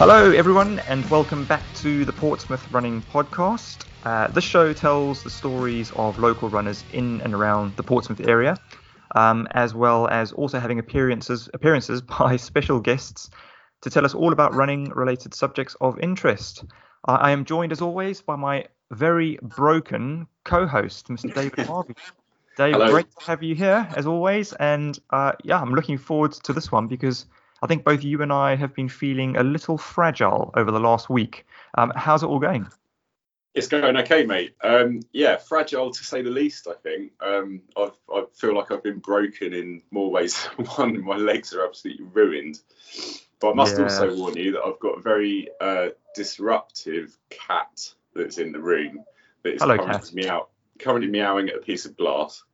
Hello, everyone, and welcome back to the Portsmouth Running Podcast. Uh, this show tells the stories of local runners in and around the Portsmouth area, um, as well as also having appearances appearances by special guests to tell us all about running-related subjects of interest. Uh, I am joined, as always, by my very broken co-host, Mr. David Harvey. Dave, Hello. great to have you here, as always, and uh, yeah, I'm looking forward to this one because I think both you and I have been feeling a little fragile over the last week. Um, how's it all going? It's going okay, mate. Um, yeah, fragile to say the least. I think um, I've, I feel like I've been broken in more ways than one. My legs are absolutely ruined. But I must Yeah. also warn you that I've got a very uh, disruptive cat that's in the room that is Hello, currently, meow, currently meowing at a piece of glass.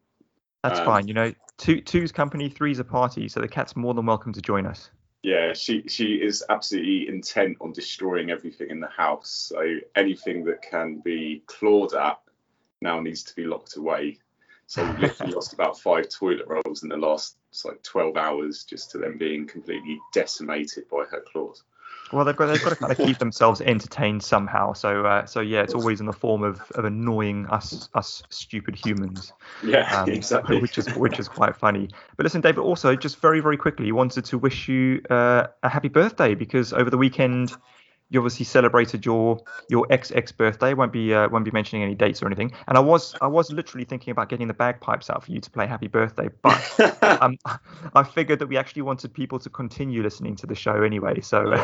That's Um, fine. You know, two two's company, three's a party, so the cat's more than welcome to join us. Yeah, she she is absolutely intent on destroying everything in the house. So anything that can be clawed at now needs to be locked away. So we literally lost about five toilet rolls in the last like 12 hours just to them being completely decimated by her claws. Well, they've got they've got to kind of keep themselves entertained somehow. So uh, so yeah, it's always in the form of, of annoying us us stupid humans. Yeah, um, exactly. which is which is quite funny. But listen, David, also just very very quickly, wanted to wish you uh, a happy birthday because over the weekend you obviously celebrated your your ex ex birthday. Won't be uh, won't be mentioning any dates or anything. And I was I was literally thinking about getting the bagpipes out for you to play happy birthday, but um, I figured that we actually wanted people to continue listening to the show anyway. So.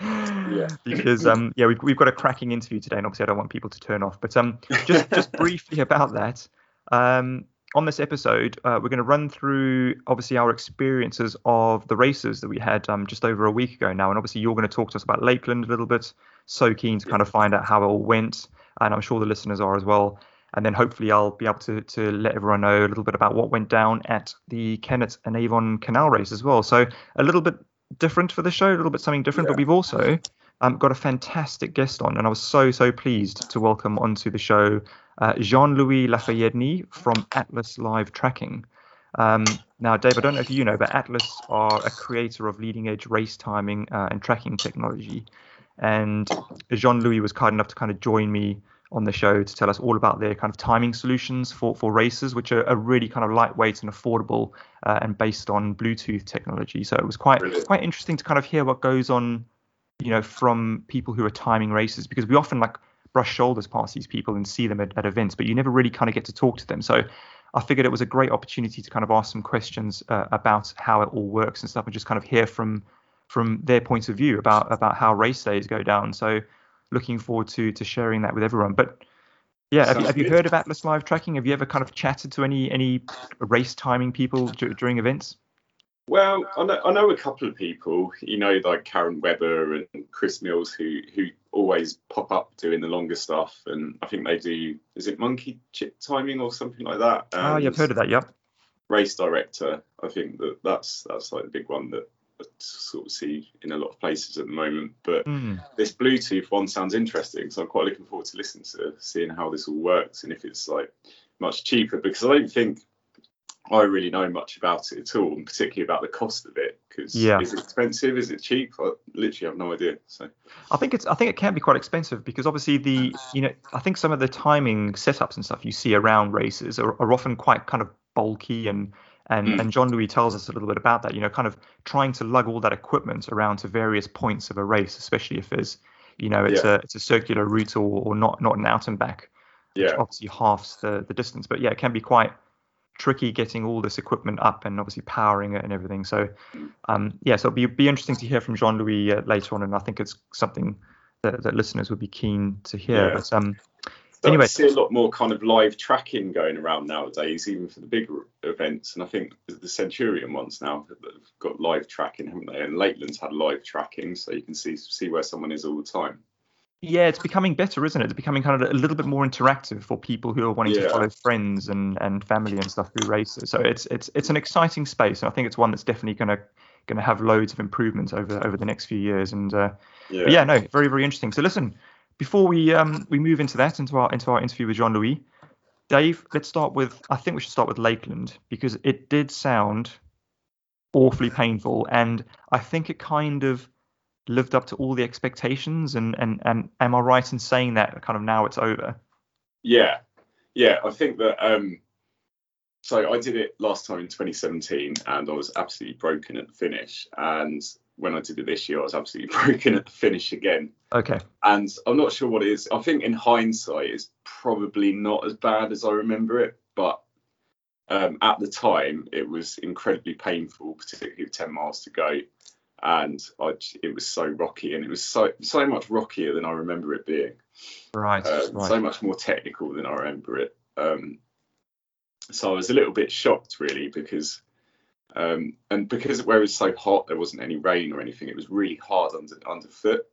Yeah. Because um yeah we've, we've got a cracking interview today and obviously I don't want people to turn off but um just just briefly about that um on this episode uh, we're going to run through obviously our experiences of the races that we had um just over a week ago now and obviously you're going to talk to us about Lakeland a little bit so keen to kind of find out how it all went and I'm sure the listeners are as well and then hopefully I'll be able to to let everyone know a little bit about what went down at the Kennet and Avon Canal race as well so a little bit different for the show a little bit something different but we've also um, got a fantastic guest on, and I was so so pleased to welcome onto the show uh, Jean-Louis Lafayette from Atlas Live Tracking. Um, now, Dave, I don't know if you know, but Atlas are a creator of leading edge race timing uh, and tracking technology, and Jean-Louis was kind enough to kind of join me on the show to tell us all about their kind of timing solutions for for races, which are, are really kind of lightweight and affordable uh, and based on Bluetooth technology. So it was quite Brilliant. quite interesting to kind of hear what goes on you know, from people who are timing races because we often like brush shoulders past these people and see them at, at events, but you never really kind of get to talk to them. So I figured it was a great opportunity to kind of ask some questions uh, about how it all works and stuff, and just kind of hear from from their points of view about about how race days go down. So looking forward to to sharing that with everyone. But yeah, have you, have you heard of Atlas Live Tracking? Have you ever kind of chatted to any any race timing people d- during events? Well, I know, I know a couple of people, you know, like Karen Webber and Chris Mills, who who always pop up doing the longer stuff, and I think they do. Is it monkey chip timing or something like that? oh, yeah, I've heard of that. Yep. Race director, I think that that's that's like the big one that I sort of see in a lot of places at the moment. But Mm. this Bluetooth one sounds interesting, so I'm quite looking forward to listening to seeing how this all works and if it's like much cheaper because I don't think I really know much about it at all, and particularly about the cost of it. Because Yeah. is it expensive? Is it cheap? I literally have no idea. So I think it's I think it can be quite expensive because obviously the you know I think some of the timing setups and stuff you see around races are, are often quite kind of bulky and and Mm. and Jean-Louis tells us a little bit about that you know kind of trying to lug all that equipment around to various points of a race especially if there's you know it's a it's a circular route or, or not not an out and back which yeah, obviously halves the the distance but yeah it can be quite tricky getting all this equipment up and obviously powering it and everything so um yeah so it'll be, be interesting to hear from jean-louis uh, later on and i think it's something that, that listeners would be keen to hear Yeah. but um Anyway. to see a lot more kind of live tracking going around nowadays, even for the bigger events. And I think the- Centurion ones now have have got live tracking, haven't they? And Lakeland's had live tracking, so you can see see where someone is all the time. Yeah it's becoming better isn't it? It's becoming kind of a little bit more interactive for people who are wanting to follow friends and and family and stuff through races. So it's it's it's an exciting space and i think it's one that's definitely going to going to have loads of improvements over over the next few years. And uh Yeah, yeah, no, very very interesting. So listen, before we um we move into that into our into our interview with Jean Louis, Dave, let's start with I think we should start with Lakeland because it did sound awfully painful, and I think it kind of lived up to all the expectations? And and and am I right in saying that kind of now it's over? Yeah, yeah. I think that. Um, so I did it last time in 2017, and I was absolutely broken at the finish. And when I did it this year, I was absolutely broken at the finish again. Okay. And I'm not sure what it is. I think in hindsight, it's probably not as bad as I remember it, but um, at the time, it was incredibly painful, particularly with 10 miles to go. And I, it was so rocky, and it was so so much rockier than I remember it being. Right. Uh, right. So much more technical than I remember it. Um, so I was a little bit shocked, really, because um, and because where it was so hot, there wasn't any rain or anything. It was really hard under underfoot,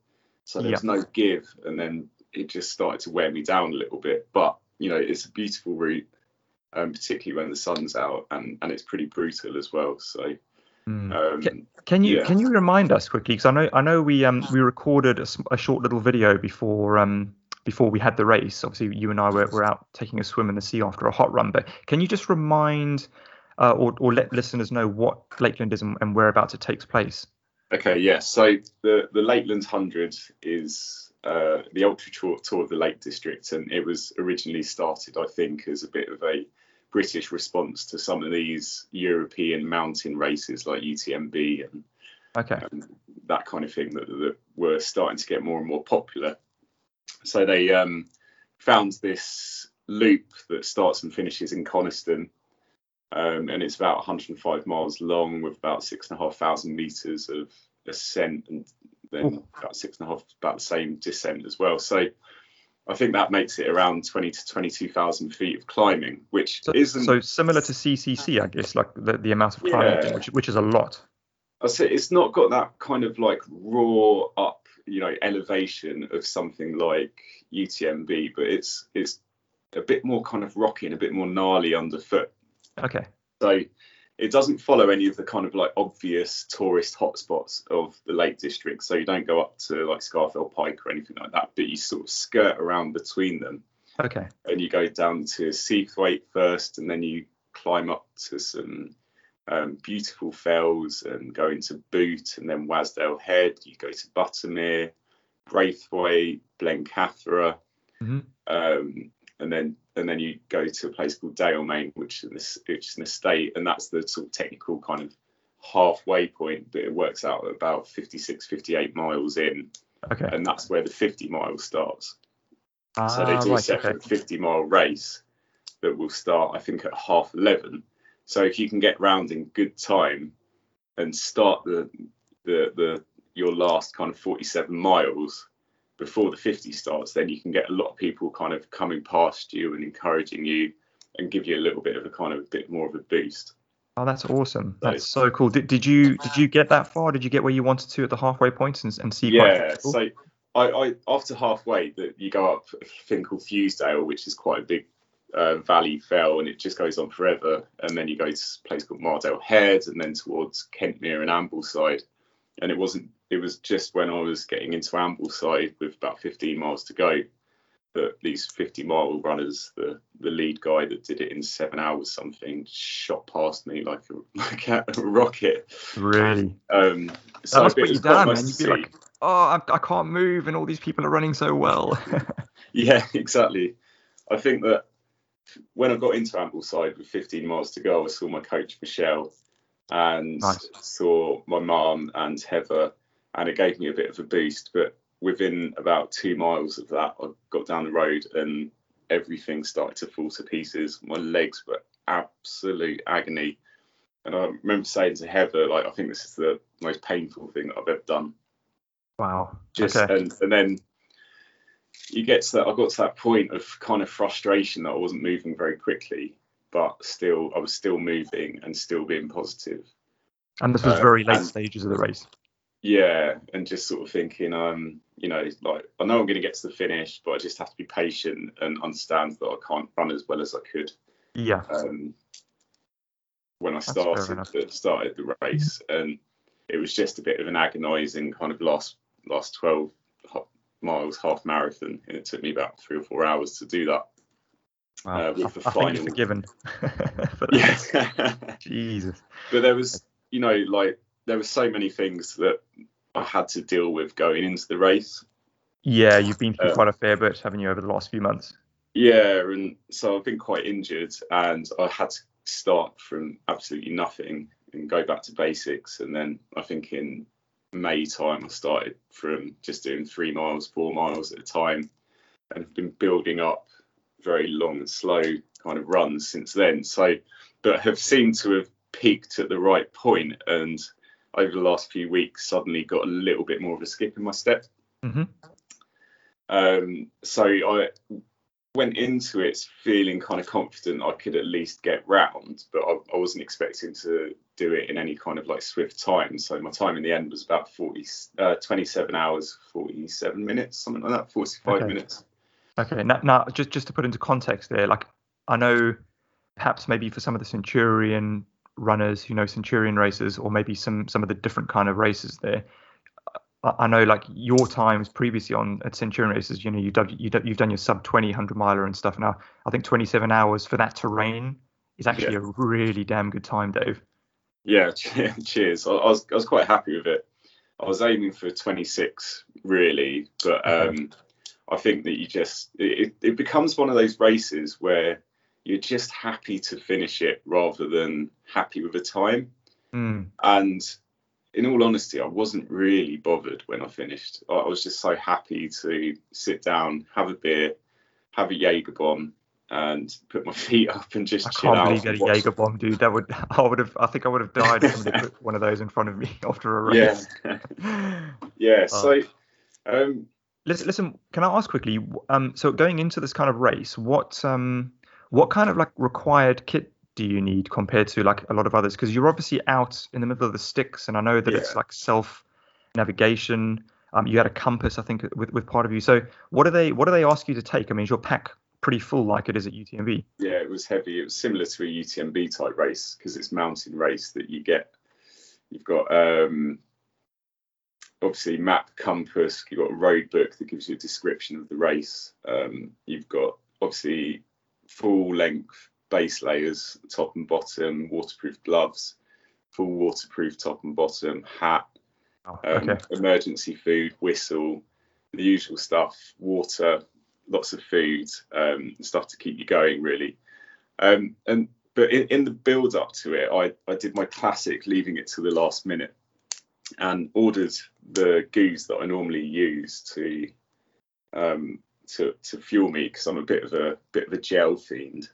so there was no give, and then it just started to wear me down a little bit. But you know, it's a beautiful route, um, particularly when the sun's out, and and it's pretty brutal as well. So. Mm. Um, can, can, you yeah. can you remind us quickly because I know I know we um we recorded a, a, short little video before um before we had the race. Obviously, you and I were, were out taking a swim in the sea after a hot run. But can you just remind uh, or, or let listeners know what Lakeland is and, and whereabouts it takes place? Okay, yes. Yeah. So the the Lakeland Hundred is uh, the ultra tour of the Lake District, and it was originally started, I think, as a bit of a British response to some of these European mountain races like UTMB and okay. um, that kind of thing that, that were starting to get more and more popular. So they um, found this loop that starts and finishes in Coniston, um, and it's about 105 miles long with about six and a half thousand meters of ascent and then Ooh. about six and a half, about the same descent as well. So I think that makes it around 20 to 22,000 feet of climbing, which so, isn't so similar to CCC, I guess, like the, the amount of climbing, Yeah. which which is a lot. I say it's not got that kind of like raw up, you know, elevation of something like UTMB, but it's it's a bit more kind of rocky and a bit more gnarly underfoot. Okay. So it doesn't follow any of the kind of like obvious tourist hotspots of the Lake District. So you don't go up to like Scafell Pike or anything like that, but you sort of skirt around between them Okay. and you go down to Seathwaite first, and then you climb up to some um, beautiful fells and go into Boot, and then Wasdale Head. You go to Buttermere, Braithwaite, Blencathra, Mhm. um, and then and then you go to a place called Dalemain, which is which is an estate, and that's the sort of technical kind of halfway point. But it works out at about 56, 58 miles in, Okay. and that's where the 50 mile starts. Ah, So they do a right, separate okay. 50 mile race that will start, I think, at half 11. So if you can get round in good time and start the the the your last kind of 47 miles before the 50 starts, then you can get a lot of people kind of coming past you and encouraging you and give you a little bit of a kind of a bit more of a boost. Oh, that's awesome. So- That's so cool. Did, did you did you get that far? Did you get where you wanted to at the halfway point and, and see? quite a few Yeah. So I, I after halfway that you go up a thing called Fusedale, which is quite a big uh, valley fell, and it just goes on forever. And then you go to a place called Mardale Head, and then towards Kentmere and Ambleside. And it wasn't. It was just when I was getting into Ambleside with about 15 miles to go that these 50 mile runners, the the lead guy that did it in seven hours something, shot past me like a like a rocket. really. Um, That so must put you down, man. You'd be like, oh, I, I can't move, and all these people are running so well. Yeah, exactly. I think that when I got into Ambleside with 15 miles to go, I saw my coach Michelle and Nice. saw my mum and Heather, and it gave me a bit of a boost. But within about two miles of that, I got down the road and everything started to fall to pieces. My legs were absolute agony. And I remember saying to Heather, like, I think this is the most painful thing that I've ever done wow. just okay. and and then you get to that I got to that point of kind of frustration that I wasn't moving very quickly but still I was still moving and still being positive. and this was uh, very late stages of the race. Yeah and just sort of thinking um you know like I know I'm going to get to the finish but I just have to be patient and understand that I can't run as well as I could Yeah. um, when I fair started the, started the race, and it was just a bit of an agonising kind of last last 12 miles half marathon, and it took me about three or four hours to do that. Wow. uh, with I, the I think final- you're forgiven. for. Yeah, Jesus. but there was, you know, like there were so many things that I had to deal with going into the race. Yeah, you've been through Uh, quite a fair bit, haven't you, over the last few months? Yeah, and so I've been quite injured, and I had to start from absolutely nothing and go back to basics. And then I think in May time, I started from just doing three miles, four miles at a time, and have been building up very long and slow kind of runs since then. So, but have seemed to have peaked at the right point, and over the last few weeks, suddenly got a little bit more of a skip in my step. hmm Um, so I went into it feeling kind of confident I could at least get round, but I, I wasn't expecting to do it in any kind of like swift time. So my time in the end was about 40, uh, 27 hours, 47 minutes, something like that, 45 Okay. minutes. Okay. Now, now, just just to put into context there, like I know perhaps maybe for some of the Centurion runners you know Centurion races, or maybe some some of the different kind of races there. I, I know like your times previously on at Centurion races, you know, you've done, you done- you've done your sub 20, 100 miler and stuff. Now, I think 27 hours for that terrain is actually Yeah. a really damn good time, Dave. Yeah, cheers. I, I was I was quite happy with it. I was aiming for 26 really, but um, I think that you just it, it becomes one of those races where you're just happy to finish it rather than happy with a time. Mm. And in all honesty, I wasn't really bothered when I finished. I was just so happy to sit down, have a beer, have a Jaeger bomb, and put my feet up and just I chill can't out. believe you had a Jaeger bomb, dude. That would I would have I think I would have died if somebody put one of those in front of me after a race. Yeah. Oh. So, um, listen, listen, can I ask quickly? Um, so going into this kind of race, what um, what kind of like required kit do you need compared to like a lot of others? Because you're obviously out in the middle of the sticks, and I know that it's like self navigation. Um, you had a compass, I think, with with part of you. So what do they what do they ask you to take? I mean, is your pack pretty full like it is at UTMB? yeah, it was heavy. It was similar to a UTMB type race because it's mountain race that you get. You've got um, obviously map, compass. You've got a road book that gives you a description of the race. Um, you've got obviously full length base layers, top and bottom, waterproof gloves, full waterproof top and bottom, hat, Oh, um, emergency food, whistle, the usual stuff, water, lots of food, um, stuff to keep you going really. Um, and but in, in the build up to it, I, I did my classic leaving it to the last minute and ordered the GUs that I normally use to um, to to fuel me because I'm a bit of a bit of a gel fiend.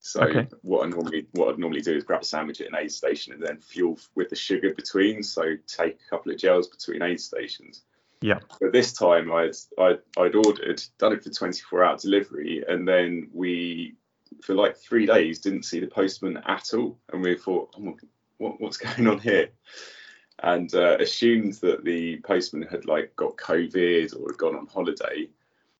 So Okay. what I normally what I'd normally do is grab a sandwich at an aid station and then fuel with the sugar between. So take a couple of gels between aid stations. Yeah. But this time I'd I'd, I'd ordered, done it for 24 hour delivery, and then we for like three days didn't see the postman at all, and we thought, oh, my- what, what's going on here? And uh, assumed that the postman had like got COVID or had gone on holiday.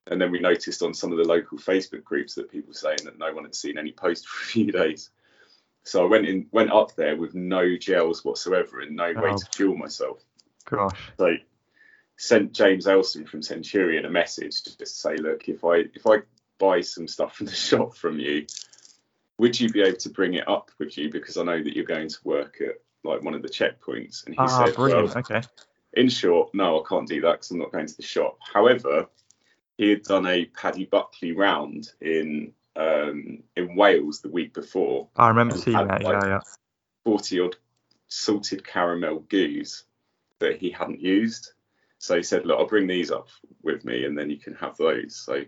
And then we noticed on some of the local Facebook groups that people were saying that no one had seen any post for a few days. So I went in, went up there with no gels whatsoever and no way Oh. to fuel myself. Gosh. So sent James Elson from Centurion a message to just say, look, if I if I buy some stuff from the shop from you, would you be able to bring it up with you because I know that you're going to work at like one of the checkpoints? And he Ah, said, brilliant. well, Okay. in short, no, I can't do that because I'm not going to the shop. However, he had done a Paddy Buckley round in um, in Wales the week before, I remember seeing that. like, Yeah, yeah. 40 odd salted caramel GUs that he hadn't used. So he said, Look, I'll bring these up with me and then you can have those. So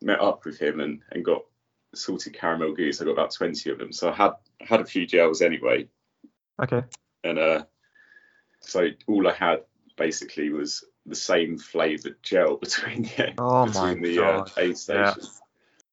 met up with him and, and got salted caramel GUs. I got about 20 of them. So I had had a few gels anyway. Okay. And uh, so all I had basically was the same flavoured gel between the, Oh between the uh, aid Yeah. stations.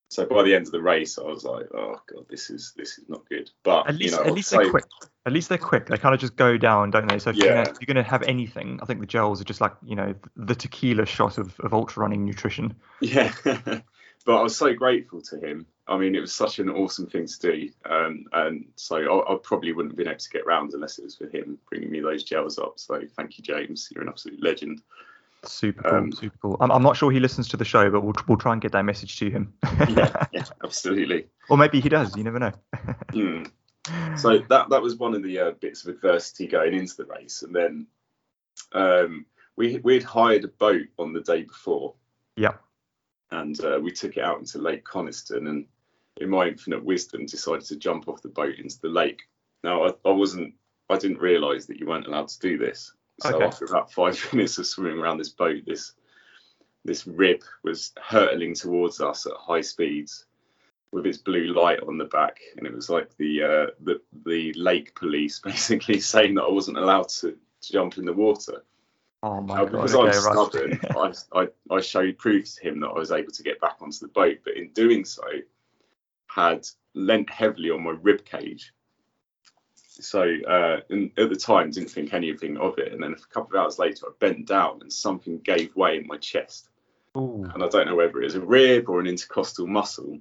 So by the end of the race, I was like, "Oh god, this is this is not good." But At least, you know, at least they're quick. At least they're quick. They kind of just go down, don't they? So if, you're, Yeah. gonna, if you're gonna have anything, I think the gels are just like you know the tequila shot of, of ultra running nutrition. Yeah, but I was so grateful to him. I mean, it was such an awesome thing to do, um, and so I, I probably wouldn't have been able to get round unless it was for him bringing me those gels up. So thank you, James. You're an absolute legend. Super cool. Um, super cool. I'm, I'm not sure he listens to the show, but we'll we'll try and get that message to him. Yeah, yeah, absolutely. or maybe he does. You never know. Hmm. So that that was one of the uh, bits of adversity going into the race, and then um, we we'd hired a boat on the day before. Yeah. And uh, we took it out into Lake Coniston, and in my infinite wisdom, decided to jump off the boat into the lake. Now I, I wasn't, I didn't realise that you weren't allowed to do this. So Okay. after about five minutes of swimming around this boat, this this rib was hurtling towards us at high speeds with its blue light on the back, and it was like the uh, the the lake police basically saying that I wasn't allowed to, to jump in the water. Oh my Uh, god. because Okay, I'm right. stubborn, I, I, I showed proof to him that I was able to get back onto the boat, but in doing so, had lent heavily on my rib cage. So uh, and at the time, didn't think anything of it, and then a couple of hours later, I bent down and something gave way in my chest, Ooh. and I don't know whether it was a rib or an intercostal muscle.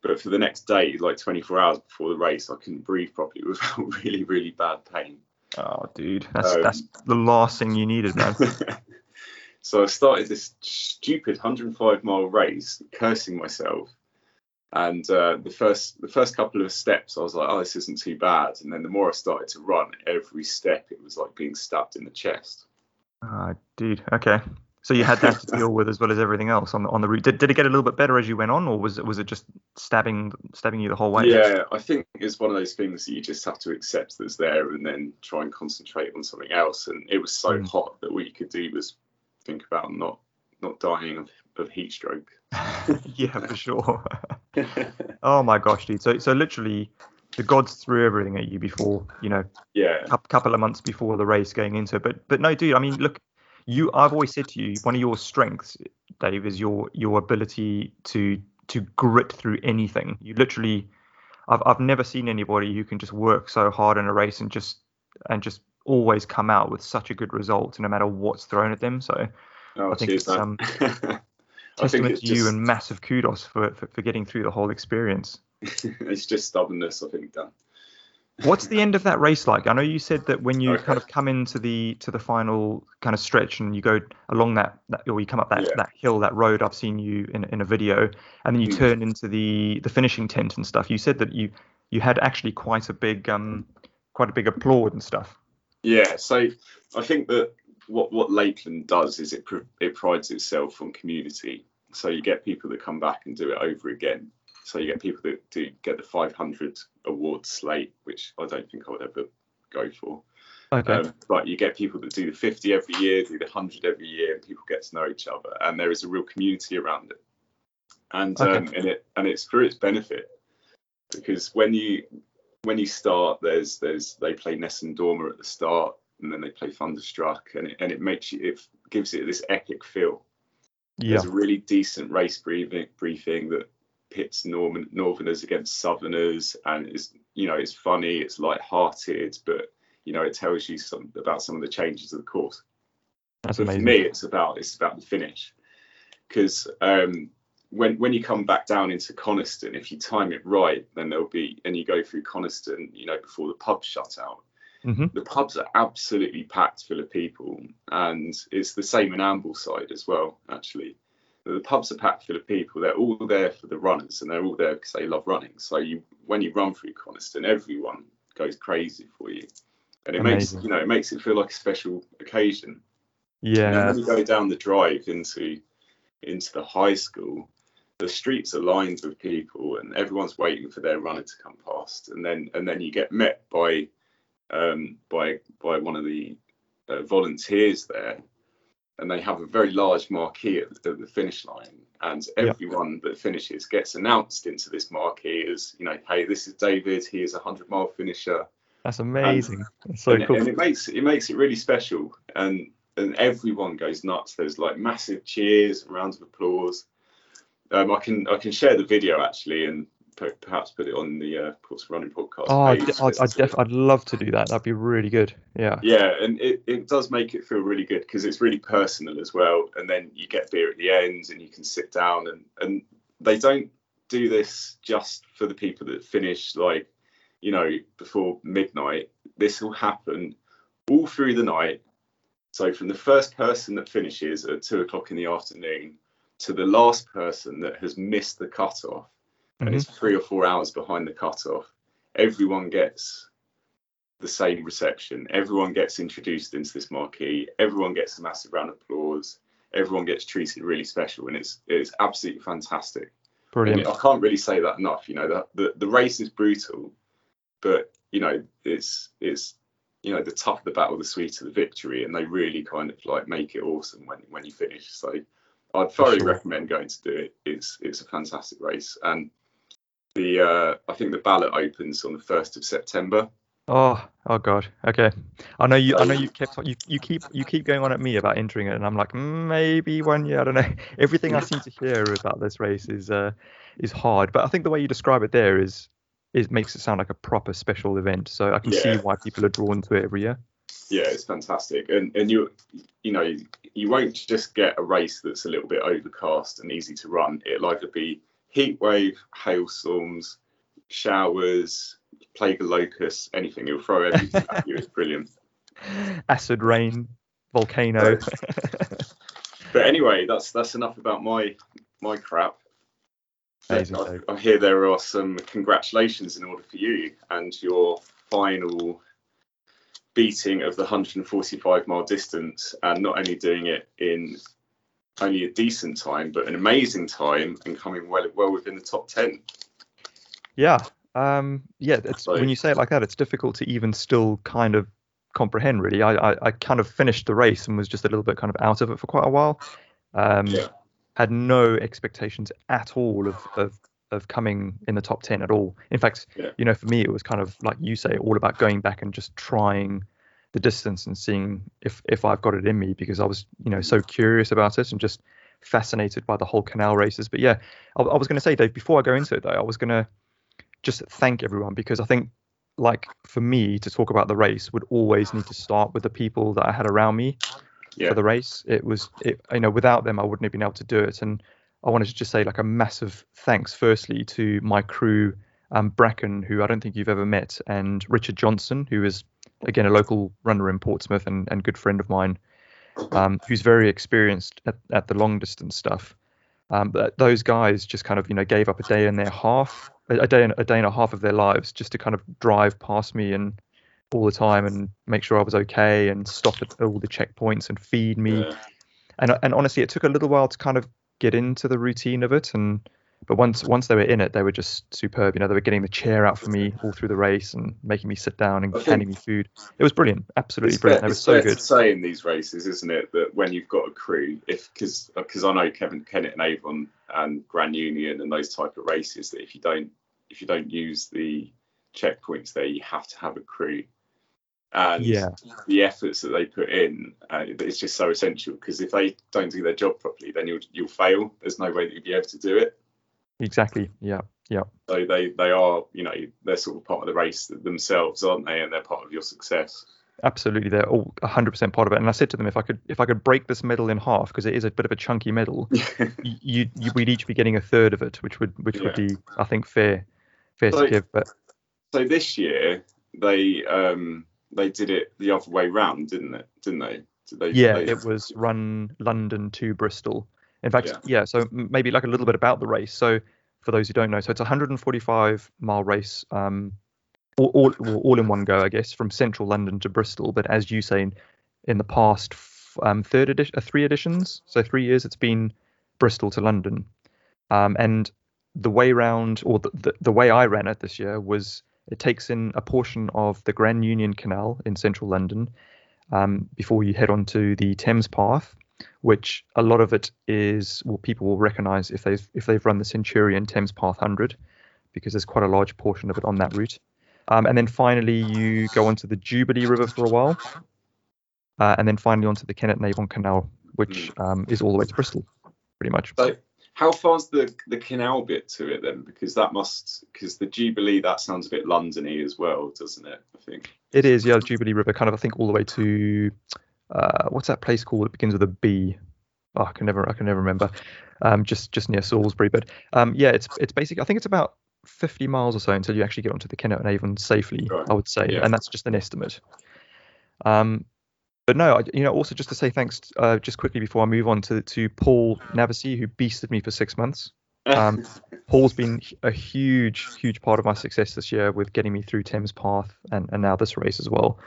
But for the next day, like 24 hours before the race, I couldn't breathe properly without really, really bad pain. Oh, dude, that's Um, that's the last thing you needed, man. so I started this stupid 105 mile race, cursing myself. And uh, the first the first couple of steps, I was like, "Oh, this isn't too bad." And then the more I started to run, every step it was like being stabbed in the chest. Ah, dude. Okay. So you had that to deal with as well as everything else on the on the route. Did, did it get a little bit better as you went on, or was it was it just stabbing stabbing you the whole way? Yeah, I think it's one of those things that you just have to accept that's there, and then try and concentrate on something else. And it was so Mm. hot that what you could do was think about not not dying of, of heat stroke. yeah, for sure. oh my gosh, dude. So so literally, the gods threw everything at you before you know yeah, a couple of months before the race going into it. But but no, dude. I mean, look, you. I've always said to you, one of your strengths, Dave, is your your ability to to grit through anything. You literally, I've I've never seen anybody who can just work so hard in a race and just and just always come out with such a good result no matter what's thrown at them. So oh, I think it's, man. um, I think testament it's to you just- and massive kudos for, for for getting through the whole experience. it's just stubbornness, I think, Dan. What's the end of that race like? I know you said that when you Okay. kind of come into the to the final kind of stretch and you go along that, that or you come up that, Yeah. that hill, that road. I've seen you in, in a video, and then you Mm. turn into the the finishing tent and stuff. You said that you you had actually quite a big um quite a big applaud and stuff. Yeah, so I think that what what Lakeland does is it pr- it prides itself on community. So you get people that come back and do it over again. So you get people that do get the 500 award slate, which I don't think I would ever go for. Okay. Um, but you get people that do the 50 every year, do the 100 every year, and people get to know each other, and there is a real community around it. And Okay. um, and it and it's for its benefit because when you when you start, there's there's they play Nessun Dorma at the start, and then they play Thunderstruck, and it and it makes you it gives it this epic feel. yeah. There's a really decent race briefing briefing that pits Northern, Northerners against Southerners, and it's you know it's funny, it's light-hearted, but you know it tells you some about some of the changes of the course. That's But amazing. for me, it's about it's about the finish, because um, when when you come back down into Coniston, if you time it right, then there'll be and you go through Coniston, you know, before the pubs shut out. Mhm. The pubs are absolutely packed full of people, and it's the same in Ambleside as well. Actually, the pubs are packed full of people. They're all there for the runners, and they're all there because they love running. So you when you run through Coniston, everyone goes crazy for you, and it Amazing. makes you know it makes it feel like a special occasion. And then Yeah. when you go down the drive into into the high school, the streets are lined with people, and everyone's waiting for their runner to come past. And then and then you get met by um, by by one of the uh, volunteers there, and they have a very large marquee at the, the finish line. And Yeah. everyone that finishes gets announced into this marquee as, you know, hey, this is David. He is a hundred mile finisher That's amazing. That's so and, cool. and it makes it makes it really special and and everyone goes nuts there's like massive cheers rounds of applause um, i can i can share the video actually and perhaps put it on the uh, course running podcast Oh, I, I, I def- I'd love to do that. That'd be really good. Yeah. yeah and it, it does make it feel really good because it's really personal as well and then you get beer at the end and you can sit down and and they don't do this just for the people that finish like you know before midnight this will happen all through the night so from the first person that finishes at two o'clock in the afternoon to the last person that has missed the cutoff and Mhm. is three or four hours behind the cutoff everyone gets the same reception. Everyone gets introduced into this marquee. Everyone gets a massive round of applause. Everyone gets treated really special, and it's it's absolutely fantastic. Brilliant. I can't really say that enough. You know, the, the the race is brutal, but you know, it's it's you know, the tougher the battle, the sweeter the victory, and they really kind of like make it awesome when when you finish. So I'd thoroughly sure. recommend going to do it. It's it's a fantastic race, and the uh, I think the ballot opens on the first of September. Oh, oh God. Okay. I know you. I know you kept. You, you keep. You keep going on at me about entering it, and I'm like, maybe one year. I don't know. Everything I seem to hear about this race is uh, is hard. But I think the way you describe it there is, it makes it sound like a proper special event. So I can yeah. see why people are drawn to it every year. Yeah, it's fantastic, and and you, you know, you won't just get a race that's a little bit overcast and easy to run. It'll either be heat wave, hailstorms, showers, plague of locusts, anything. He'll throw everything at you. It's brilliant. Acid rain, volcano. but anyway, that's that's enough about my my crap. I, I hear there are some congratulations in order for you and your final beating of the 145 mile distance, and not only doing it in only a decent time, but an amazing time, and coming well well within the top 10. Yeah, um, yeah, it's, when you say it like that, it's difficult to even still kind of comprehend. Really, I, I, I, kind of finished the race and was just a little bit kind of out of it for quite a while. Um, yeah. Had no expectations at all of, of of coming in the top ten at all. In fact, yeah. you know, for me, it was kind of like you say, all about going back and just trying the distance and seeing if if I've got it in me because I was you know so curious about it and just fascinated by the whole canal races. But yeah, I, I was going to say, Dave, before I go into it though, I was going to just thank everyone because I think like for me to talk about the race would always need to start with the people that I had around me yeah. for the race. It was it you know without them I wouldn't have been able to do it and I wanted to just say like a massive thanks firstly to my crew um, Bracken who I don't think you've ever met and Richard Johnson who is again a local runner in Portsmouth and, and good friend of mine um, who's very experienced at, at the long distance stuff. Um, but those guys just kind of you know gave up a day and their half a, day and a day and a half of their lives just to kind of drive past me and all the time and make sure I was okay and stop at all the checkpoints and feed me. Yeah. And and honestly, it took a little while to kind of get into the routine of it. And but once once they were in it, they were just superb. You know, they were getting the chair out for me all through the race and making me sit down and handing me food. It was brilliant, absolutely brilliant. Fair, they were so good. To say in these races, isn't it, that when you've got a crew, if because because I know Kevin Kennet and Avon and Grand Union and those type of races, that if you don't if you don't use the checkpoints there, you have to have a crew. And yeah. the efforts that they put in, uh, it's just so essential because if they don't do their job properly, then you'll you'll fail. There's no way that you'll be able to do it. Exactly. Yeah. Yeah. So they they are you know they're sort of part of the race themselves, aren't they? And they're part of your success. Absolutely, they're all 100% part of it. And I said to them, if I could, if I could break this medal in half, because it is a bit of a chunky medal, you, you, we'd each be getting a third of it, which would, which yeah. would be, I think, fair fair so, to give. But so this year they um they did it the other way round, didn't it? Didn't they? Did they yeah, they... it was run London to Bristol. In fact, yeah. yeah. So maybe like a little bit about the race. So for those who don't know, so it's a 145 mile race, um, all, all, all in one go, I guess, from central London to Bristol. But as you say, in the past um, third edition, uh, three editions, so three years, it's been Bristol to London. Um, and the way round, or the, the, the, way I ran it this year was it takes in a portion of the Grand Union Canal in central London um, before you head on to the Thames Path, which a lot of it is well people will recognise if they've if they've run the Centurion Thames Path 100 because there's quite a large portion of it on that route. Um, and then finally you go onto the Jubilee River for a while, uh, and then finally onto the Kennet and Avon Canal, which hmm. um, is all the way to Bristol, pretty much. So how far's the the canal bit to it then? Because that must because the Jubilee that sounds a bit Londony as well, doesn't it? I think it is. Yeah, the Jubilee River, kind of. I think all the way to uh, what's that place called? It begins with a B. Oh, I can never I can never remember. Um, just just near Salisbury, but um, yeah, it's it's basically I think it's about 50 miles or so until you actually get onto the Kennet and Avon safely. Right. I would say, yeah. and that's just an estimate. Um, but no, you know, also just to say thanks, uh, just quickly before I move on to to Paul Navesey, who beasted me for six months. Um, Paul's been a huge, huge part of my success this year with getting me through Thames Path and, and now this race as well.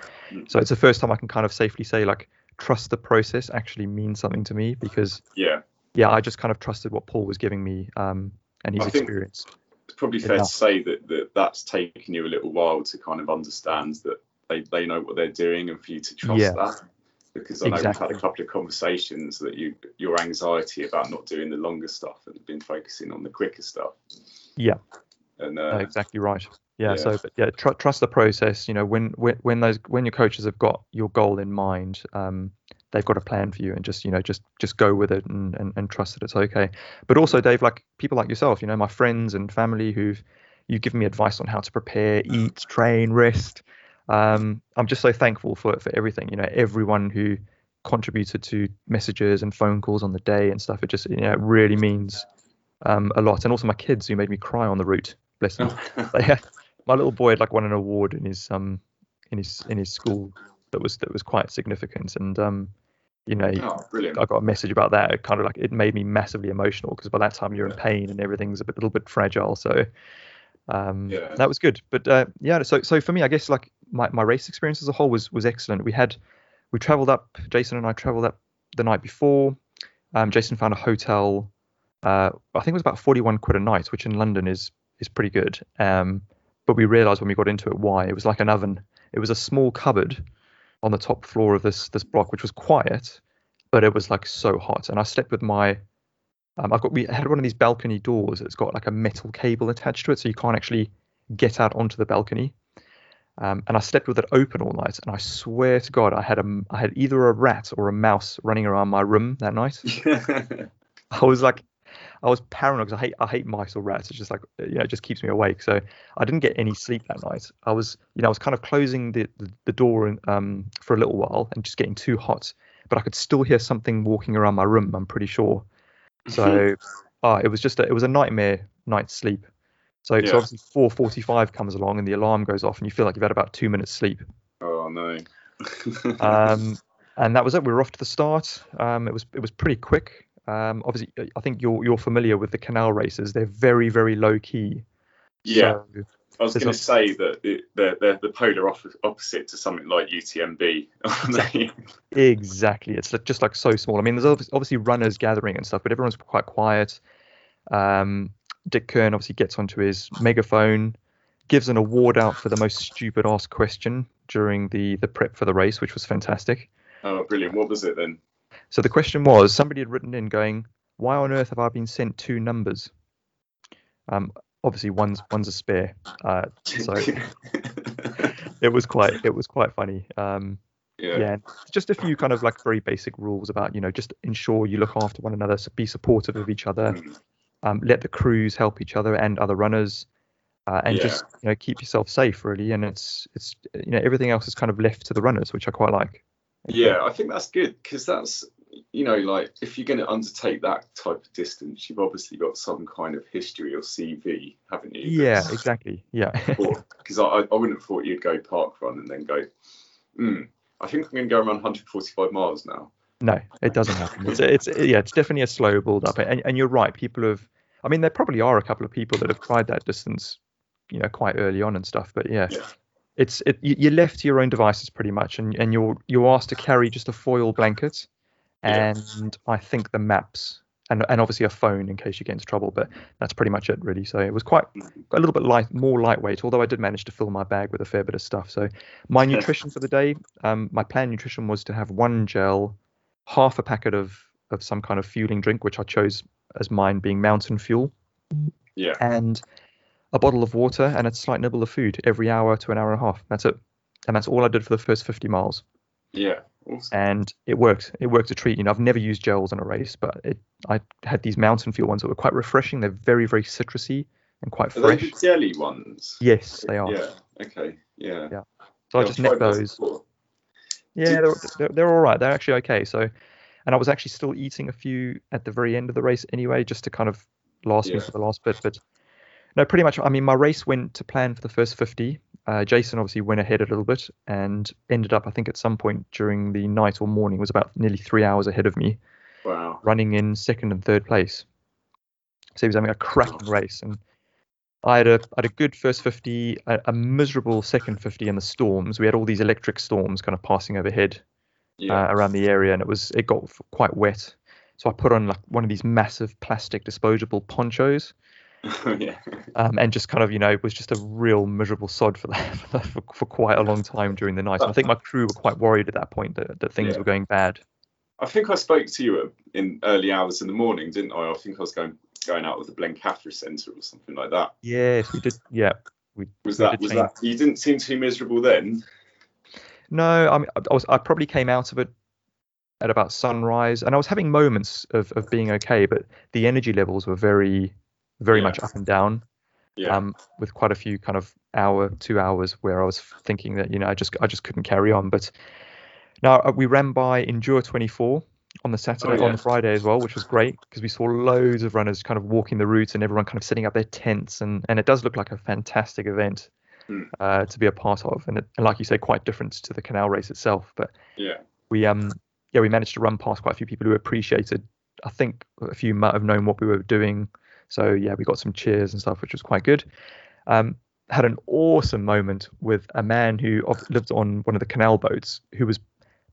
So it's the first time I can kind of safely say like trust the process actually means something to me because yeah, yeah, I just kind of trusted what Paul was giving me um, and his I experience. it's probably fair Enough. to say that, that that's taken you a little while to kind of understand that they, they know what they're doing and for you to trust Yeah. that. Because I know we've had a couple of conversations that you your anxiety about not doing the longer stuff and been focusing on the quicker stuff. Yeah. And uh, exactly right. Yeah, yeah. So, but yeah, tr- trust the process. You know, when, when when those when your coaches have got your goal in mind, um, they've got a plan for you, and just you know, just just go with it and, and and trust that it's okay. But also, Dave, like people like yourself, you know, my friends and family who've you've given me advice on how to prepare, eat, train, rest. Um, I'm just so thankful for for everything. You know, everyone who contributed to messages and phone calls on the day and stuff. It just you know, it really means um, a lot. And also my kids who made me cry on the route. Bless them. Had- my little boy had like won an award in his um in his in his school that was that was quite significant and um you know oh. I got a message about that it kind of like it made me massively emotional because by that time you're in pain and everything's a bit, little bit fragile so um Yeah. that was good but uh, yeah so so for me I guess like my, my race experience as a whole was was excellent. We had we traveled up Jason and I traveled up the night before. Um Jason found a hotel uh I think it was about 41 quid a night which in London is is pretty good. Um but we realized when we got into it why. It was like an oven. It was a small cupboard on the top floor of this this block which was quiet but it was like so hot. And i slept with my um, i've got we had one of these balcony doors. That's got like a metal cable attached to it so you can't actually get out onto the balcony um, and i slept with it open all night and i swear to god i had a i had either a rat or a mouse running around my room that night I was like, I was paranoid because I hate I hate mice or rats. It's just like you know, it just keeps me awake. So I didn't get any sleep that night. I was you know I was kind of closing the the, the door and, um for a little while and just getting too hot, but I could still hear something walking around my room. I'm pretty sure. So uh, it was just a, it was a nightmare night's sleep. So, Yeah. obviously 4:45 comes along and the alarm goes off and you feel like you've had about two minutes sleep. oh no. Um, and that was it. We were off to the start. Um, it was it was pretty quick. Um, obviously, I think you're you're familiar with the canal races. They're very very low key. yeah. So, I was going to say that it, they're, they're the polar opposite to something like UTMB. aren't exactly. It's just like so small. I mean, there's obviously runners gathering and stuff, but everyone's quite quiet. Um, Dick Kearn obviously gets onto his megaphone, gives an award out for the most stupid asked question during the the prep for the race, which was fantastic. oh, brilliant. What was it then? So the question was, somebody had written in going, "Why on earth have I been sent two numbers?" Um, obviously one's one's a spare. Uh, so it was quite it was quite funny. Um, yeah. yeah, just a few kind of like very basic rules about you know just ensure you look after one another, so be supportive of each other, Mm. Um, let the crews help each other and other runners, uh, and Yeah. just you know keep yourself safe really. And it's it's you know everything else is kind of left to the runners, which I quite like. Yeah, I think that's good because that's you know like if you're going to undertake that type of distance, you've obviously got some kind of history or CV, haven't you? Yeah, exactly. Yeah. Because I, I wouldn't have thought you'd go park run and then go, hmm, I think I'm going to go around 145 miles now. No, it doesn't happen. It's, it's yeah, it's definitely a slow build up, and and you're right. People have, I mean, there probably are a couple of people that have tried that distance, you know, quite early on and stuff. But yeah, Yeah. it's it, you- you're left to your own devices pretty much, and and you're you're asked to carry just a foil blanket, Yeah. and I think the maps, and and obviously a phone in case you get into trouble. But that's pretty much it really. So it was quite a little bit light, more lightweight. Although I did manage to fill my bag with a fair bit of stuff. So my nutrition for the day, um, my planned nutrition was to have one gel, half a packet of of some kind of fueling drink, which I chose as mine being Mountain Fuel, Yeah. and a bottle of water and a slight nibble of food every hour to an hour and a half. That's it, and that's all I did for the first 50 miles, Yeah. Awesome. and it worked. It worked a treat. You know, I've never used gels in a race, but it I had these Mountain Fuel ones that were quite refreshing. They're very very citrusy and quite Are they fresh. the jelly ones? Yes, they are. Yeah. Okay. Yeah. Yeah. So I Yeah, just I've nicked those those. before. Yeah, they're, they're they're all right. They're actually okay. So, and I was actually still eating a few at the very end of the race anyway, just to kind of last me for the last bit. But no, pretty much. I mean, my race went to plan for the first 50. Uh, Jason obviously went ahead a little bit and ended up, I think, at some point during the night or morning, was about nearly three hours ahead of me, Wow. running in second and third place. So he was having a cracking race, and I had a I had a good first 50, a, a miserable second 50 in the storms. We had all these electric storms kind of passing overhead Yeah. uh, around the area, and it was it got quite wet. So I put on like one of these massive plastic disposable ponchos, yeah. um, and just kind of you know it was just a real miserable sod for that for, for, for quite a long time during the night. And I think my crew were quite worried at that point that, that things Yeah. were going bad. I think I spoke to you in early hours in the morning, didn't I? I think I was going going out with the Blencathra Centre or something like that. Yes, we did. Yeah, we Was that was change- that? You didn't seem too miserable then. No, I mean, I was I probably came out of it at about sunrise, and I was having moments of of being okay, but the energy levels were very, very Yeah. much up and down. Yeah. Um, with quite a few kind of hour, two hours where I was thinking that you know I just I just couldn't carry on. But now uh, we ran by Endure 24 on the Saturday, Oh, on the Friday as well, which was great because we saw loads of runners kind of walking the route and everyone kind of setting up their tents, and and it does look like a fantastic event. Hmm. Uh, to be a part of, and, it, and like you say, quite different to the canal race itself. But yeah. we um yeah we managed to run past quite a few people who appreciated i think a few might have known what we were doing so yeah we got some cheers and stuff which was quite good um had an awesome moment with a man who lived on one of the canal boats who was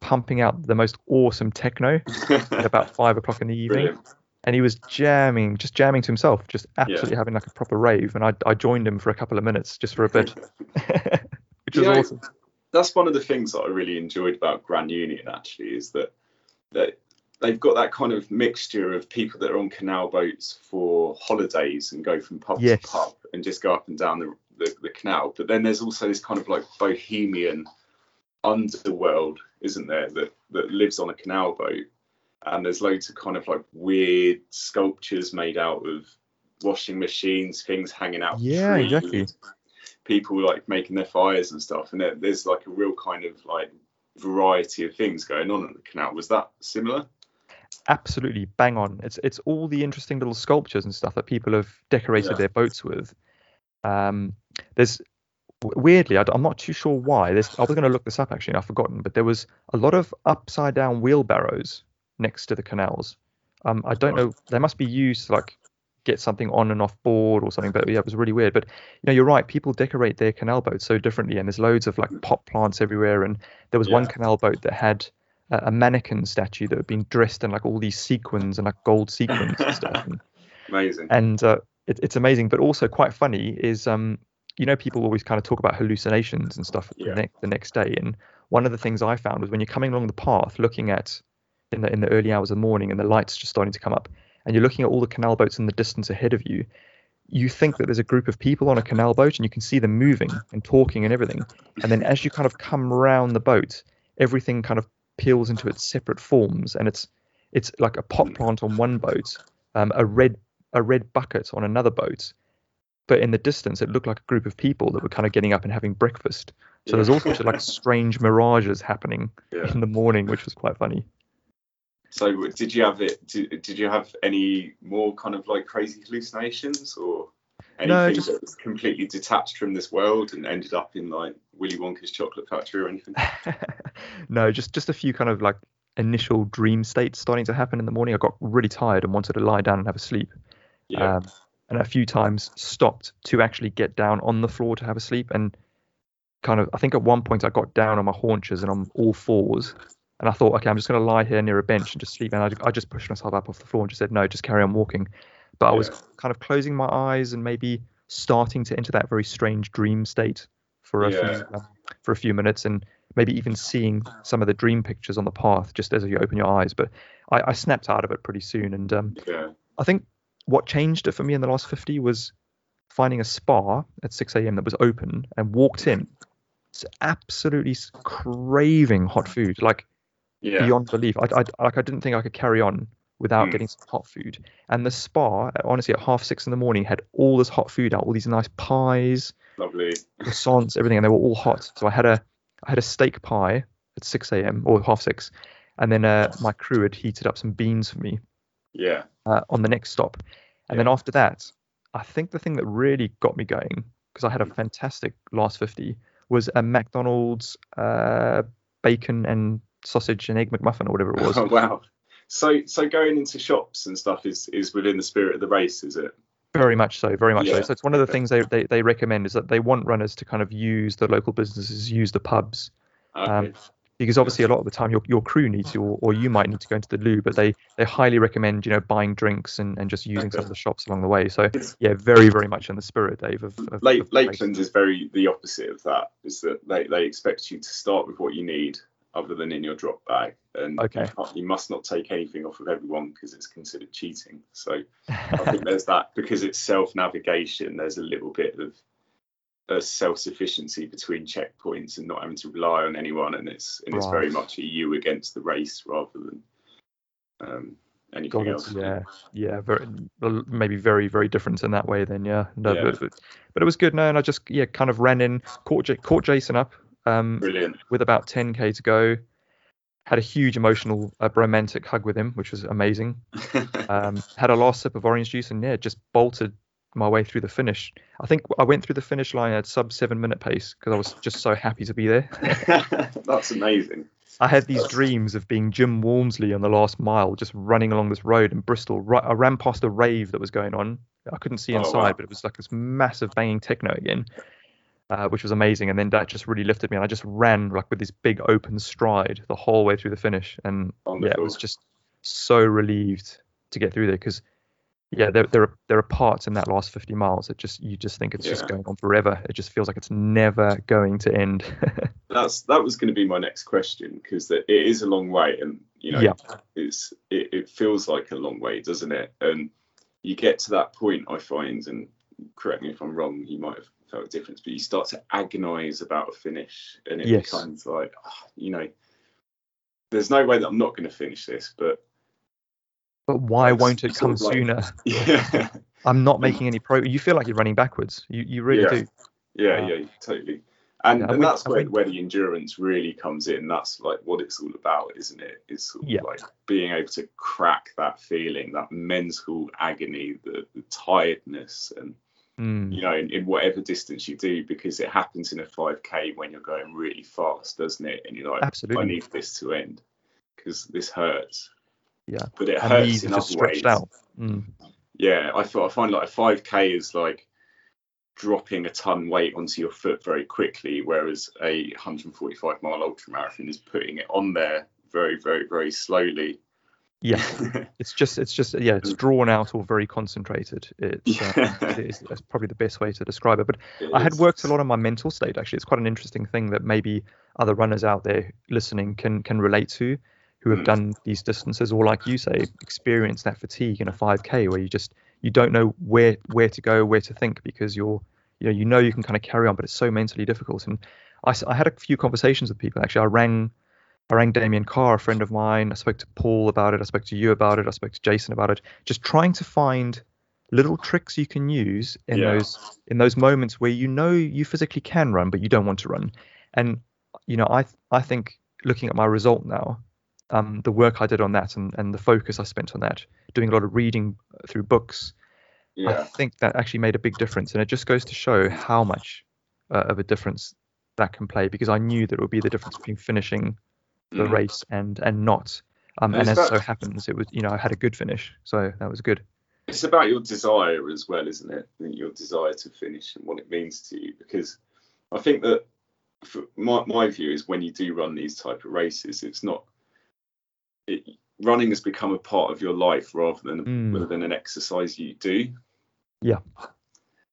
pumping out the most awesome techno at about five o'clock in the evening Brilliant. and he was jamming just jamming to himself just absolutely having like a proper rave and i, I joined him for a couple of minutes just for a bit which was know, awesome That's one of the things that I really enjoyed about Grand Union actually is that that they've got that kind of mixture of people that are on canal boats for holidays and go from pub Yes. to pub and just go up and down the, the, the canal. But then there's also this kind of like bohemian underworld, isn't there, that, that lives on a canal boat. And there's loads of kind of like weird sculptures made out of washing machines, things hanging out. Yeah, trees, exactly. People like making their fires and stuff. And there, there's like a real kind of like variety of things going on at the canal. Was that similar? absolutely bang on. It's it's all the interesting little sculptures and stuff that people have decorated Yeah. their boats with. Um, there's weirdly, I, am not too sure why. There's, I was going to look this up actually, and I've forgotten, but there was a lot of upside down wheelbarrows next to the canals. Um, I don't know. They must be used to like get something on and off board or something. But yeah, it was really weird. But you know, you're right. People decorate their canal boats so differently, and there's loads of like pot plants everywhere. And there was one canal boat that had a, a mannequin statue that had been dressed in like all these sequins and like gold sequins and stuff. And, Amazing. and uh, it, it's amazing, but also quite funny is um, you know, people always kind of talk about hallucinations and stuff Yeah. the, ne- the next day. And one of the things I found was when you're coming along the path, looking at in the in the early hours of the morning, and the lights just starting to come up, and you're looking at all the canal boats in the distance ahead of you. You think that there's a group of people on a canal boat, and you can see them moving and talking and everything. And then as you kind of come round the boat, everything kind of peels into its separate forms, and it's it's like a pot plant on one boat, um, a red a red bucket on another boat, but in the distance it looked like a group of people that were kind of getting up and having breakfast. So there's all sorts of like strange mirages happening Yeah. in the morning, which was quite funny. So did you have it? Did, did you have any more kind of like crazy hallucinations or anything No, just- that was completely detached from this world and ended up in like Willy Wonka's chocolate factory or anything? no, just just a few kind of like initial dream states starting to happen in the morning. I got really tired and wanted to lie down and have a sleep. Yeah. Um, and a few times stopped to actually get down on the floor to have a sleep. And kind of, I think at one point I got down on my haunches and on all fours. And I thought, okay, I'm just going to lie here near a bench and just sleep. And I, I just pushed myself up off the floor and just said, no, just carry on walking. But I was kind of closing my eyes and maybe starting to enter that very strange dream state for a Yeah. few for a few minutes and maybe even seeing some of the dream pictures on the path just as you open your eyes. But I, I snapped out of it pretty soon. And um, yeah. I think what changed it for me in the last 50 was finding a spa at 6 a.m. that was open and walked in. It's absolutely craving hot food, like Yeah. beyond belief. I, I like I didn't think I could carry on without Mm. getting some hot food. And the spa, honestly, at half six in the morning, had all this hot food out, all these nice pies, Lovely. croissants, everything, and they were all hot. So I had a I had a steak pie at 6 a.m. or half six, and then uh, my crew had heated up some beans for me Yeah. uh, on the next stop. And then after that, I think the thing that really got me going, because I had a fantastic last 50, was a McDonald's uh, bacon and sausage and egg McMuffin or whatever it was. Oh wow. So so going into shops and stuff is is within the spirit of the race, is it? Very much so, very much Yeah. so. So it's one of the Okay. things they, they they recommend is that they want runners to kind of use the local businesses, use the pubs, Okay. Um, because obviously a lot of the time your, your crew needs to or, or you might need to go into the loo but they they highly recommend you know buying drinks and, and just using some of the shops along the way so yeah very very much in the spirit dave of, of, Lake, of. Lakeland is very the opposite of that. Is that they, they expect you to start with what you need, other than in your drop bag, and Okay. you, you must not take anything off of everyone because it's considered cheating. So I think there's that because it's self navigation. There's a little bit of a self sufficiency between checkpoints and not having to rely on anyone, and it's and it's Right. very much a you against the race rather than um, anything God, else. yeah yeah very maybe very very different in that way then yeah, no, Yeah. But, but, but it was good no and i just yeah kind of ran in caught, J- caught jason up um Brilliant. with about 10k to go had a huge emotional uh, romantic hug with him which was amazing um, had a last sip of orange juice and yeah, just bolted my way through the finish. I think I went through the finish line at sub seven minute pace because I was just so happy to be there. That's amazing. I had these dreams of being Jim Walmsley on the last mile, just running along this road in Bristol. Right, I ran past a rave that was going on. I couldn't see Oh, inside, wow. but it was like this massive banging techno again, uh, which was amazing. And then that just really lifted me, and I just ran like with this big open stride the whole way through the finish. And yeah, it was just so relieved to get through there because yeah, there there are there are parts in that last 50 miles that just you just think it's just going on forever. It just feels like it's never going to end. That's that was going to be my next question because it is a long way, and you know, Yeah. it's it, it feels like a long way, doesn't it? And you get to that point, I find, and correct me if I'm wrong, you might have felt a difference, but you start to agonise about a finish, and it Yes. becomes like, ah, you know, there's no way that I'm not going to finish this, but but why It's won't it come like- sooner? yeah, I'm not making any pro. You feel like you're running backwards. You you really Yeah. do. yeah, Uh, yeah, totally. And, yeah, and went- that's where, went- where the endurance really comes in. That's like what it's all about, isn't it? It's sort of Yeah. like being able to crack that feeling, that mental agony, the, the tiredness, and Mm, you know, in, in whatever distance you do, because it happens in a 5k when you're going really fast, doesn't it? And you're like, Absolutely. I need this to end because this hurts. Yeah. But it hurts in other stretched ways. out. Mm, Yeah, I, I find like a 5k is like dropping a ton weight onto your foot very quickly, whereas a 145 mile ultra marathon is putting it on there very, very, very slowly. yeah. It's just it's just yeah. It's drawn out or very concentrated. It's uh, Yeah. it is, that's probably the best way to describe it. But It I had is. worked a lot on my mental state actually. It's quite an interesting thing that maybe other runners out there listening can can relate to who have Mm. done these distances or like you say experience that fatigue in a 5k where you just you don't know where where to go where to think because you're you know you know you can kind of carry on but it's so mentally difficult. And i, I had a few conversations with people actually. I rang I rang Damien Carr a friend of mine. I spoke to Paul about it. I spoke to you about it. I spoke to Jason about it. Just trying to find little tricks you can use in Yeah. those in those moments where you know you physically can run but you don't want to run. And you know i i think looking at my result now um the work i did on that and and the focus i spent on that doing a lot of reading through books i think that actually made a big difference and it just goes to show how much uh, of a difference that can play because i knew that it would be the difference between finishing the Mm. race and and not um, And and as that- so happens it was you know i had a good finish so that was good it's about your desire as well, isn't it? Your desire to finish and what it means to you. Because I think that for my, my view is when you do run these type of races, it's not it, running has become a part of your life rather than Mm. rather than an exercise you do. Yeah.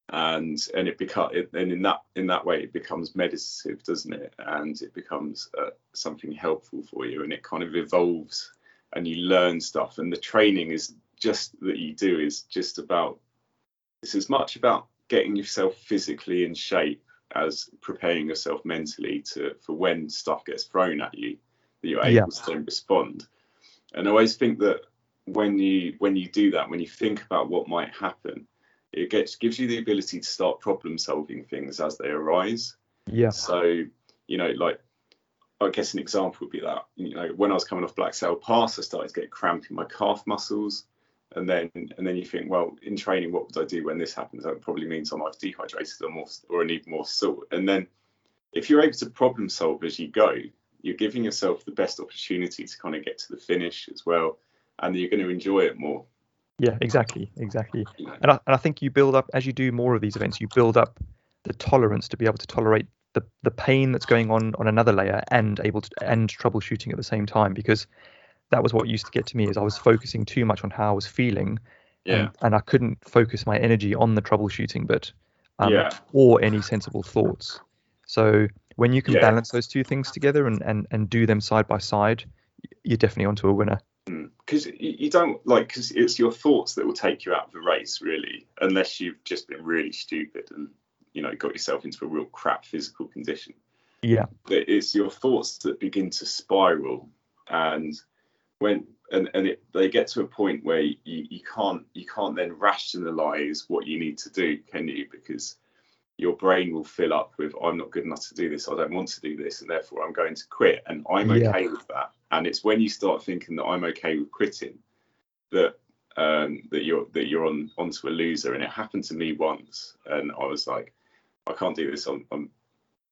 And and it become and in that in that way it becomes meditative, doesn't it? And it becomes uh, something helpful for you, and it kind of evolves, and you learn stuff. And the training is just that you do is just about it's as much about getting yourself physically in shape as preparing yourself mentally to for when stuff gets thrown at you that you're able Yeah. to respond and i always think that when you when you do that when you think about what might happen it gets gives you the ability to start problem solving things as they arise yeah so, you know, like I guess an example would be that, you know, when I was coming off Black Sail Pass, I started to get cramp in my calf muscles. And then and then you think, well, in training, what would I do when this happens? That probably means I'm either dehydrated or more or I need more salt. And then if you're able to problem solve as you go, you're giving yourself the best opportunity to kind of get to the finish as well. and you're going to enjoy it more. Yeah, exactly, exactly. You know. And I, and I think you build up as you do more of these events, you build up the tolerance to be able to tolerate the the pain that's going on on another layer and able to end troubleshooting at the same time because that was what used to get to me is I was focusing too much on how I was feeling yeah. and, and I couldn't focus my energy on the troubleshooting bit um, Yeah. or any sensible thoughts. So when you can Yeah. balance those two things together and, and, and do them side by side, you're definitely onto a winner. Hmm. because you, you don't like because it's your thoughts that will take you out of the race really unless you've just been really stupid and you know got yourself into a real crap physical condition Yeah, But it's your thoughts that begin to spiral and when and, and it, they get to a point where you, you can't you can't then rationalize what you need to do can you because your brain will fill up with i'm not good enough to do this. I don't want to do this and therefore i'm going to quit. And i'm Yeah. okay with that. And it's when you start thinking that i'm okay with quitting that um, that you're that you're on onto a loser. And it happened to me once and i was like i can't do this. I'm, I'm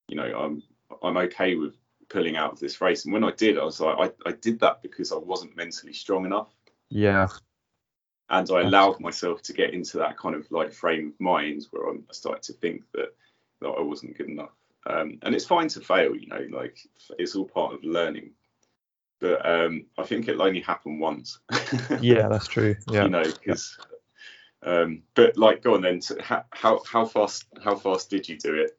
you know i'm i'm okay with pulling out of this race. And when i did i was like i, I did that because i wasn't mentally strong enough. Yeah, and I allowed myself to get into that kind of like frame of mind where I'm, I started to think that that I wasn't good enough. Um, and it's fine to fail, you know, like it's all part of learning. But um, I think it'll only happen once. yeah, that's true. Yeah. you know, because. Um, but like, go on then. So how, how how fast how fast did you do it?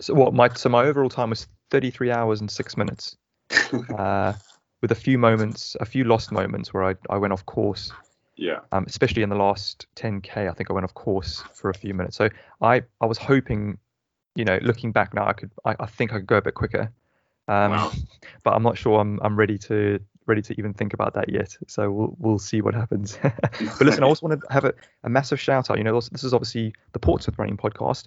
So what my so my overall time was 33 hours and six minutes, uh, with a few moments, a few lost moments where I I went off course. Yeah, um, especially in the last 10k. I think I went off course for a few minutes. So I I was hoping, you know, looking back now, I could I, I think I could go a bit quicker, um, Wow. but I'm not sure I'm I'm ready to ready to even think about that yet. So we'll we'll see what happens. but listen, I also want to have a, a massive shout out. You know, this this is obviously the Portsmouth Running Podcast,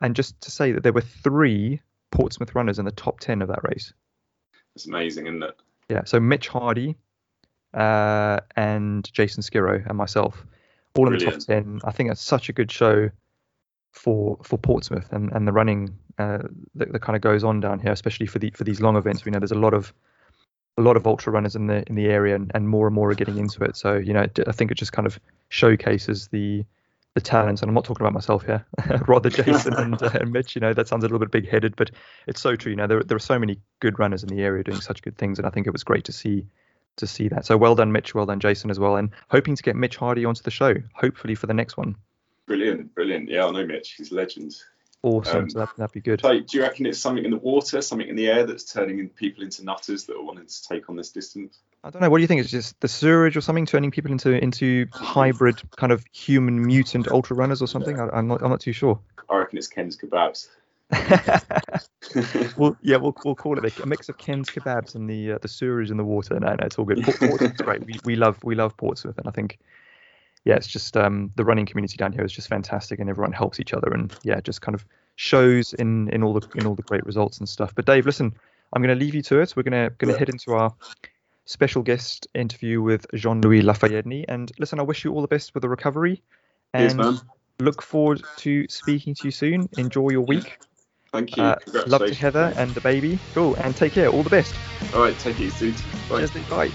and just to say that there were three Portsmouth runners in the top 10 of that race. it's amazing, isn't it? Yeah, so Mitch Hardy uh, and Jason Skiro and myself, all in the top ten. I think that's such a good show for for Portsmouth and, and the running uh, that, that kind of goes on down here, especially for the for these long events. We know there's a lot of a lot of ultra runners in the in the area, and, and more and more are getting into it. So you know, I think it just kind of showcases the the talents, and I'm not talking about myself here, rather Jason and, uh, and Mitch. You know, that sounds a little bit big-headed, but it's so true. You know, there there are so many good runners in the area doing such good things, and I think it was great to see to see that. So well done, Mitch. Well done, Jason, as well. And hoping to get Mitch Hardy onto the show, hopefully for the next one. Brilliant, brilliant. Yeah, I know Mitch. He's a legend. Awesome. Um, so that, that'd be good. So, do you reckon it's something in the water, something in the air that's turning people into nutters that are wanting to take on this distance? I don't know. What do you think? It's just the sewerage or something turning people into into hybrid kind of human mutant ultra runners or something? I, I'm not. I'm not too sure. I reckon it's Ken's kebabs. well, yeah, we'll we'll call it a, a mix of Ken's kebabs and the uh, the sewerage in the water. No, no, it's all good. Port, Portsmouth's great. We we love we love Portsmouth, and I think yeah, it's just um the running community down here is just fantastic, and everyone helps each other, and yeah, just kind of shows in in all the in all the great results and stuff. But Dave, listen, I'm going to leave you to it. We're gonna gonna Yeah. head into our special guest interview with Jean-Louis Lafayette. And listen, I wish you all the best with the recovery, and man. look forward to speaking to you soon. Enjoy your week. Thank you. Uh, love to Heather and the baby. Cool, and take care. All the best. All right, take it easy. Bye. Cheers, Bye.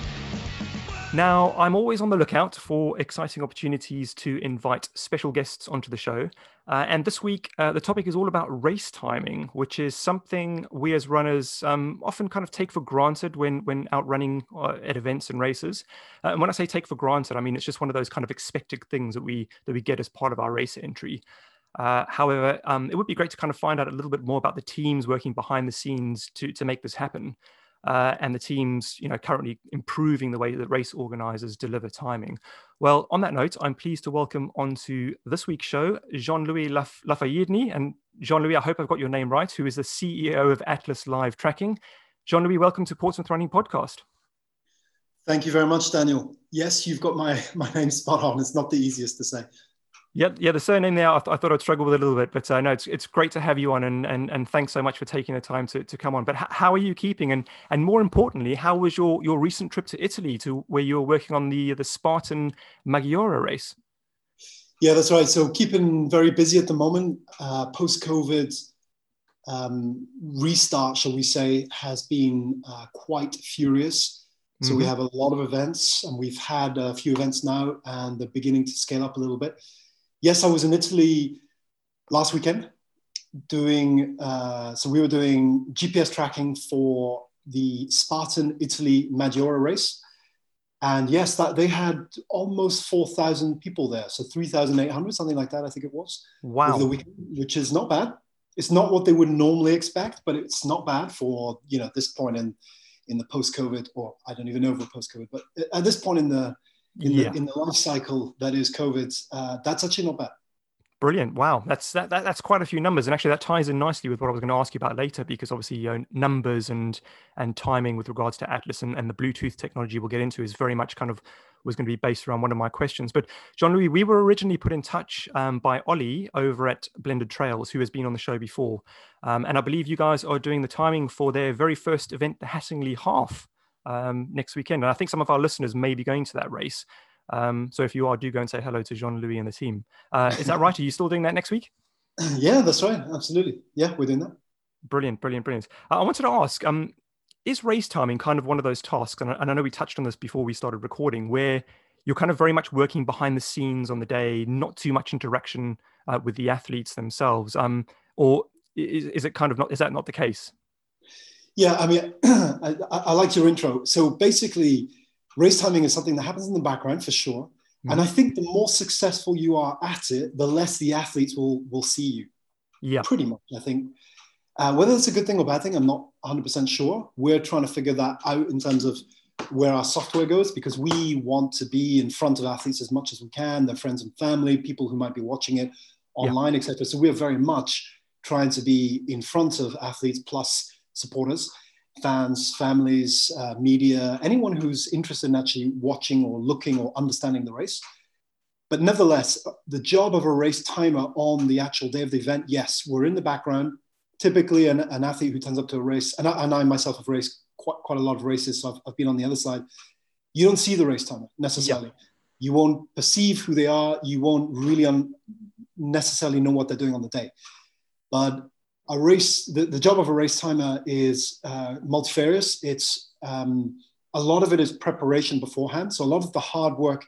Now, I'm always on the lookout for exciting opportunities to invite special guests onto the show. Uh, and this week, uh, the topic is all about race timing, which is something we as runners um, often kind of take for granted when, when out running uh, at events and races. Uh, and when I say take for granted, I mean it's just one of those kind of expected things that we that we get as part of our race entry. Uh, however, um, it would be great to kind of find out a little bit more about the teams working behind the scenes to to make this happen uh, and the teams, you know, currently improving the way that race organizers deliver timing. Well, on that note, I'm pleased to welcome onto this week's show Jean-Louis Laf- Lafayette. And Jean-Louis, I hope I've got your name right, who is the CEO of Atlas Live Tracking. Jean-Louis, welcome to Portsmouth Running Podcast. Thank you very much, Daniel. Yes, you've got my, my name spot on. It's not the easiest to say. Yeah, yeah, the surname there, I, th- I thought I'd struggle with a little bit, but uh, no, it's it's great to have you on, and and, and thanks so much for taking the time to, to come on. But h- how are you keeping, and and more importantly, how was your your recent trip to Italy, to where you were working on the the Spartan Maggiore race? Yeah, that's right. So keeping very busy at the moment. Uh, Post COVID um, restart, shall we say, has been uh, quite furious. So mm-hmm. we have a lot of events, and we've had a few events now, and they're beginning to scale up a little bit. Yes, I was in Italy last weekend doing. Uh, so we were doing GPS tracking for the Spartan Italy Maggiore race, and yes, that they had almost four thousand people there, so three thousand eight hundred, something like that. I think it was. Wow. Weekend, which is not bad. It's not what they would normally expect, but it's not bad for you know this point in in the post-COVID, or I don't even know if we're post-COVID, but at this point in the in, yeah. the, in the life cycle that is COVID, uh, that's actually not bad. Brilliant! Wow, that's that, that, that's quite a few numbers, and actually that ties in nicely with what I was going to ask you about later, because obviously you know, numbers and and timing with regards to Atlas and, and the Bluetooth technology we'll get into is very much kind of was going to be based around one of my questions. But Jean Louis, we were originally put in touch um, by Ollie over at Blended Trails, who has been on the show before, um, and I believe you guys are doing the timing for their very first event, the Hattingley Half, um, next weekend. And I think some of our listeners may be going to that race. Um, so if you are, do go and say hello to Jean Louis and the team. Uh, is that right? Are you still doing that next week? Yeah, that's right. Absolutely. Yeah, we're doing that. Brilliant, brilliant, brilliant. Uh, I wanted to ask, um, is race timing kind of one of those tasks? And I, and I know we touched on this before we started recording, where you're kind of very much working behind the scenes on the day, not too much interaction uh, with the athletes themselves. Um, or is, is it kind of not? Is that not the case? Yeah, I mean, I, I like your intro. So basically, race timing is something that happens in the background for sure. Mm-hmm. And I think the more successful you are at it, the less the athletes will will see you. Yeah, pretty much. I think uh, whether it's a good thing or bad thing, I'm not 100% sure. We're trying to figure that out in terms of where our software goes because we want to be in front of athletes as much as we can, their friends and family, people who might be watching it online, yeah. etc. So we're very much trying to be in front of athletes plus supporters fans, families, uh, media, anyone who's interested in actually watching or looking or understanding the race. But nevertheless, the job of a race timer on the actual day of the event, yes, we're in the background. Typically, an, an athlete who turns up to a race, and I, and I myself have raced quite, quite a lot of races, so I've, I've, been on the other side. You don't see the race timer necessarily. Yeah. You won't perceive who they are. You won't really un- necessarily know what they're doing on the day. But a race, the, the job of a race timer is uh, multifarious. It's um, a lot of it is preparation beforehand. So a lot of the hard work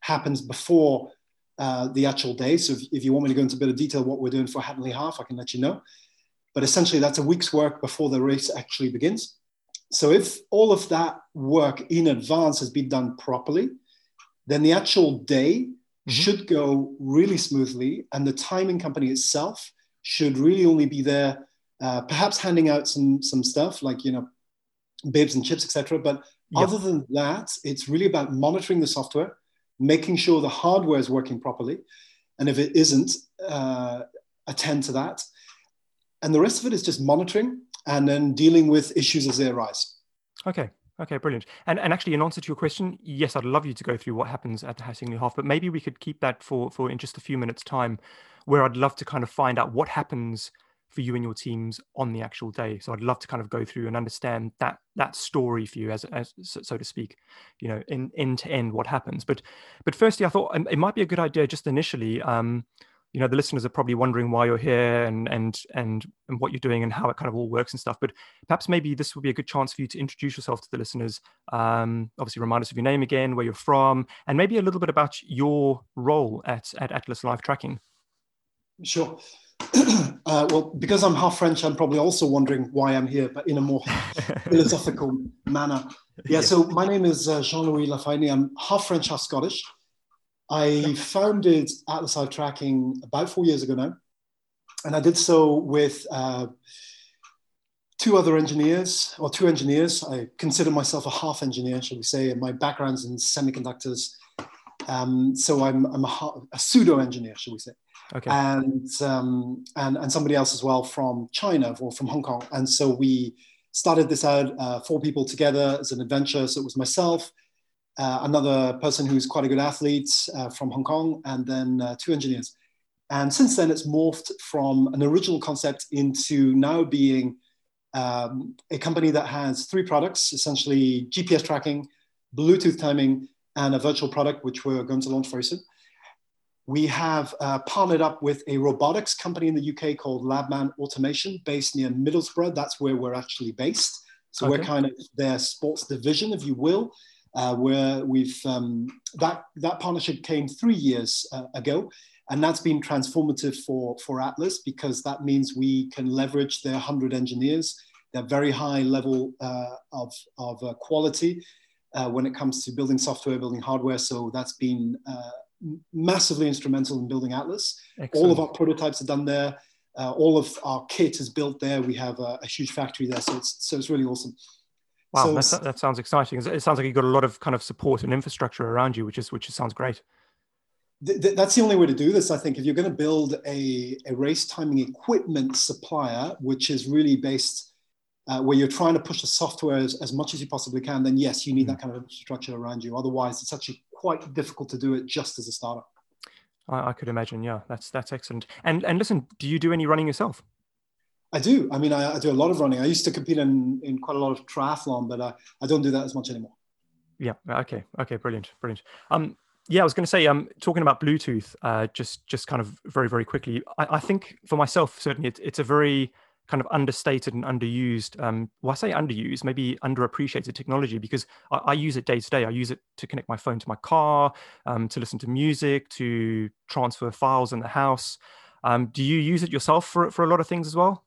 happens before uh, the actual day. So if, if, you want me to go into a bit of detail what we're doing for Hattingley Half, I can let you know. But essentially, that's a week's work before the race actually begins. So if all of that work in advance has been done properly, then the actual day mm-hmm. should go really smoothly, and the timing company itself should really only be there, uh, perhaps handing out some some stuff like you know, bibs and chips, etc. But yep. other than that, it's really about monitoring the software, making sure the hardware is working properly, and if it isn't, uh, attend to that. And the rest of it is just monitoring and then dealing with issues as they arise. Okay. Okay, brilliant. And and actually, in answer to your question, yes, I'd love you to go through what happens at the Hattingley Half, but maybe we could keep that for for in just a few minutes' time where I'd love to kind of find out what happens for you and your teams on the actual day. So I'd love to kind of go through and understand that that story for you, as, as so to speak, you know, in end to end what happens. But but firstly, I thought it might be a good idea just initially. Um, you know, the listeners are probably wondering why you're here and and and and what you're doing and how it kind of all works and stuff. But perhaps maybe this would be a good chance for you to introduce yourself to the listeners. Um, obviously, remind us of your name again, where you're from, and maybe a little bit about your role at at Atlas Live Tracking. Sure. uh, well, because I'm half French, I'm probably also wondering why I'm here, but in a more philosophical manner. Yeah, so my name is uh, Jean Louis Lafayette. I'm half French, half Scottish. I founded Atlas Live Tracking about four years ago now. And I did so with uh, two other engineers, or two engineers. I consider myself a half engineer, shall we say, and my background's in semiconductors. Um, so I'm, I'm a, a pseudo engineer, shall we say okay. and um, and and somebody else as well from China or from Hong Kong. And so we started this out uh, four people together as an adventure. So it was myself, uh, another person who's quite a good athlete uh, from Hong Kong, and then uh, two engineers. And since then, it's morphed from an original concept into now being um, a company that has three products essentially GPS tracking, Bluetooth timing, and a virtual product, which we're going to launch very soon we have uh, partnered up with a robotics company in the UK called Labman Automation, based near Middlesbrough. That's where we're actually based. So Okay. we're kind of their sports division, if you will, uh, where we've um, that that partnership came three years uh, ago, and that's been transformative for for Atlas because that means we can leverage their hundred engineers, their very high level uh, of of uh, quality uh, when it comes to building software, building hardware. So that's been uh, massively instrumental in building Atlas. All of our prototypes are done there. Uh, all of our kit is built there. We have a, a huge factory there, so it's so it's really awesome. Wow, So- that's, that sounds exciting. It sounds like you've got a lot of kind of support and infrastructure around you, which is which sounds great. Th- th- that's the only way to do this, I think. If you're going to build a, a race timing equipment supplier, which is really based uh, where you're trying to push the software as, as much as you possibly can, then yes, you need that kind of infrastructure around you. Otherwise, it's actually quite difficult to do it just as a startup. I, I could imagine. Yeah, that's that's excellent. And and listen, do you do any running yourself? I do. I mean, I, I do a lot of running. I used to compete in, in quite a lot of triathlon, but I, I don't do that as much anymore. Yeah. Okay. Okay. Brilliant. Brilliant. Um. Yeah, I was going to say, um, talking about Bluetooth, uh, just just kind of very very quickly. I, I think for myself, certainly, it's it's a very kind of understated and underused. Um, well, I say underused, maybe underappreciated technology because I, I use it day to day. I use it to connect my phone to my car, um, to listen to music, to transfer files in the house. Um, do you use it yourself for for a lot of things as well?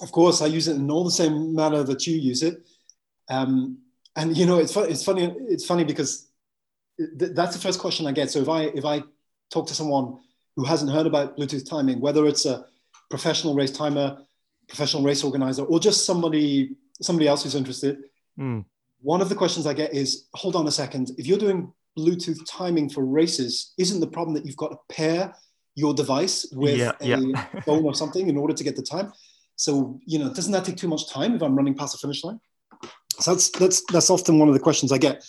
Of course, I use it in all the same manner that you use it. Um, and you know, it's, it's funny. It's funny because th- that's the first question I get. So if I if I talk to someone who hasn't heard about Bluetooth timing, whether it's a professional race timer, professional race organizer, or just somebody somebody else who's interested, Mm. one of the questions I get is, hold on a second, if you're doing Bluetooth timing for races, isn't the problem that you've got to pair your device with Yeah, a yeah. phone or something in order to get the time? So, you know, doesn't that take too much time if I'm running past the finish line? So that's that's that's often one of the questions I get,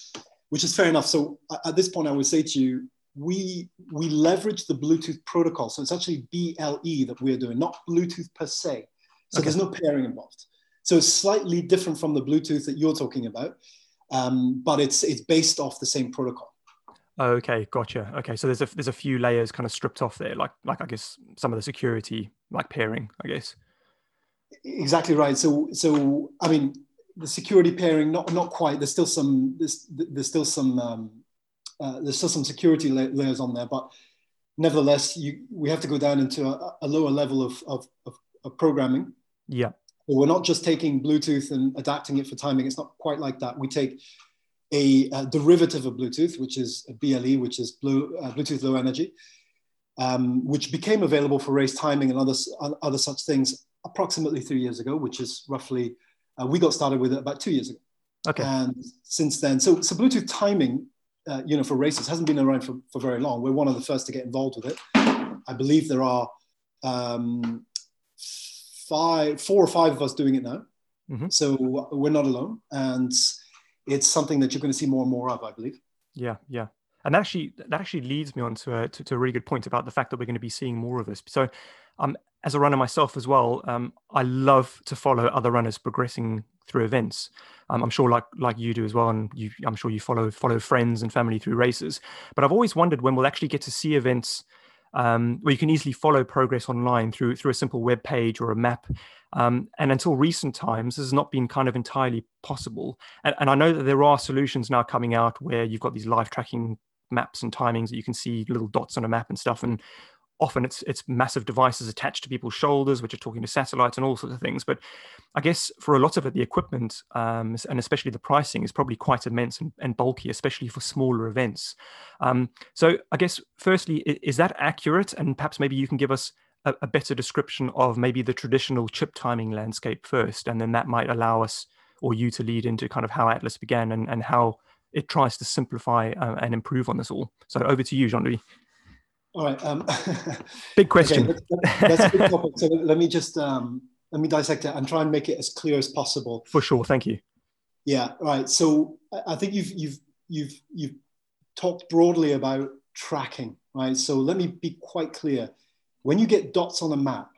which is fair enough. So at this point, I would say to you, we we leverage the Bluetooth protocol. So it's actually BLE that we're doing, not Bluetooth per se. So Okay. there's no pairing involved. So it's slightly different from the Bluetooth that you're talking about, um, but it's it's based off the same protocol. Okay, gotcha. Okay, so there's a there's a few layers kind of stripped off there, like like I guess some of the security, like pairing, I guess. Exactly right. So so I mean the security pairing not not quite. There's still some there's there's still some um, uh, there's still some security la- layers on there, but nevertheless you we have to go down into a, a lower level of, of, of, of programming. Yeah. So we're not just taking Bluetooth and adapting it for timing. It's not quite like that. We take a, uh derivative of Bluetooth, which is a BLE, which is Blue, uh, Bluetooth Low Energy, um, which became available for race timing and other, other such things approximately three years ago, which is roughly, uh, we got started with it about two years ago. Okay. And since then, so, so Bluetooth timing, uh, you know, for races hasn't been around for, for very long. We're one of the first to get involved with it. I believe there are um, five, four or five of us doing it now. Mhm. So we're not alone, and it's something that you're going to see more and more of, I believe. Yeah, yeah. And that actually that actually leads me on to a, to, to a really good point about the fact that we're going to be seeing more of this. So, um, as a runner myself as well, um, I love to follow other runners progressing through events. Um, I'm sure, like like you do as well, and you, I'm sure you follow follow friends and family through races. But I've always wondered when we'll actually get to see events um, where you can easily follow progress online through through a simple web page or a map. Um, and until recent times, this has not been kind of entirely possible. And, and I know that there are solutions now coming out where you've got these live tracking maps and timings that you can see little dots on a map and stuff. And often it's it's massive devices attached to people's shoulders, which are talking to satellites and all sorts of things. But I guess for a lot of it, the equipment um, and especially the pricing is probably quite immense and, and bulky, especially for smaller events. Um, so I guess firstly, is that accurate? And perhaps maybe you can give us a, a better description of maybe the traditional chip timing landscape first, and then that might allow us or you to lead into kind of how Atlas began and, and how it tries to simplify uh, and improve on this all. So over to you, Jean Louis. All right. Um, Big question. Okay, that- that's a big topic. So let me just um, let me dissect it and try and make it as clear as possible. For sure. Thank you. Yeah. Right. So I- I think you've you've you've you've talked broadly about tracking, right? So let me be quite clear. When you get dots on a map,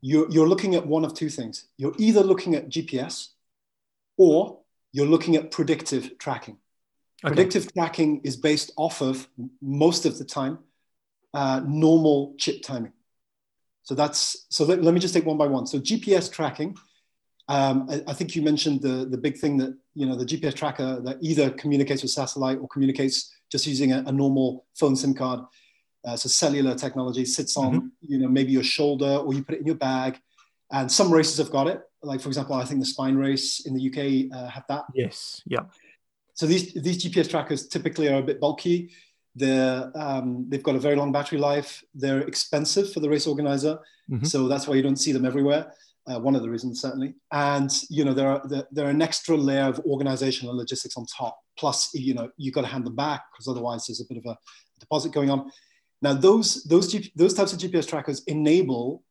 you're you're looking at one of two things. You're either looking at GPS, or you're looking at predictive tracking. Okay. Predictive tracking is based off of most of the time uh, normal chip timing. So that's so let, let me just take one by one. So GPS tracking Um, I, I, think you mentioned the, the big thing that, you know, the GPS tracker that either communicates with satellite or communicates just using a, a normal phone SIM card. Uh, so cellular technology sits on, mm-hmm. you know, maybe your shoulder or you put it in your bag. And some races have got it. Like, for example, I think the Spine race in the UK uh, have that. Yes. Yeah. So these, these GPS trackers typically are a bit bulky. They're, um, they've got a very long battery life. They're expensive for the race organizer. Mm-hmm. So that's why you don't see them everywhere. Uh, one of the reasons, certainly. And, you know, there are, there, there are an extra layer of organizational logistics on top. Plus, you know, you've got to hand them back because otherwise there's a bit of a deposit going on. Now, those, those, G- those types of GPS trackers enable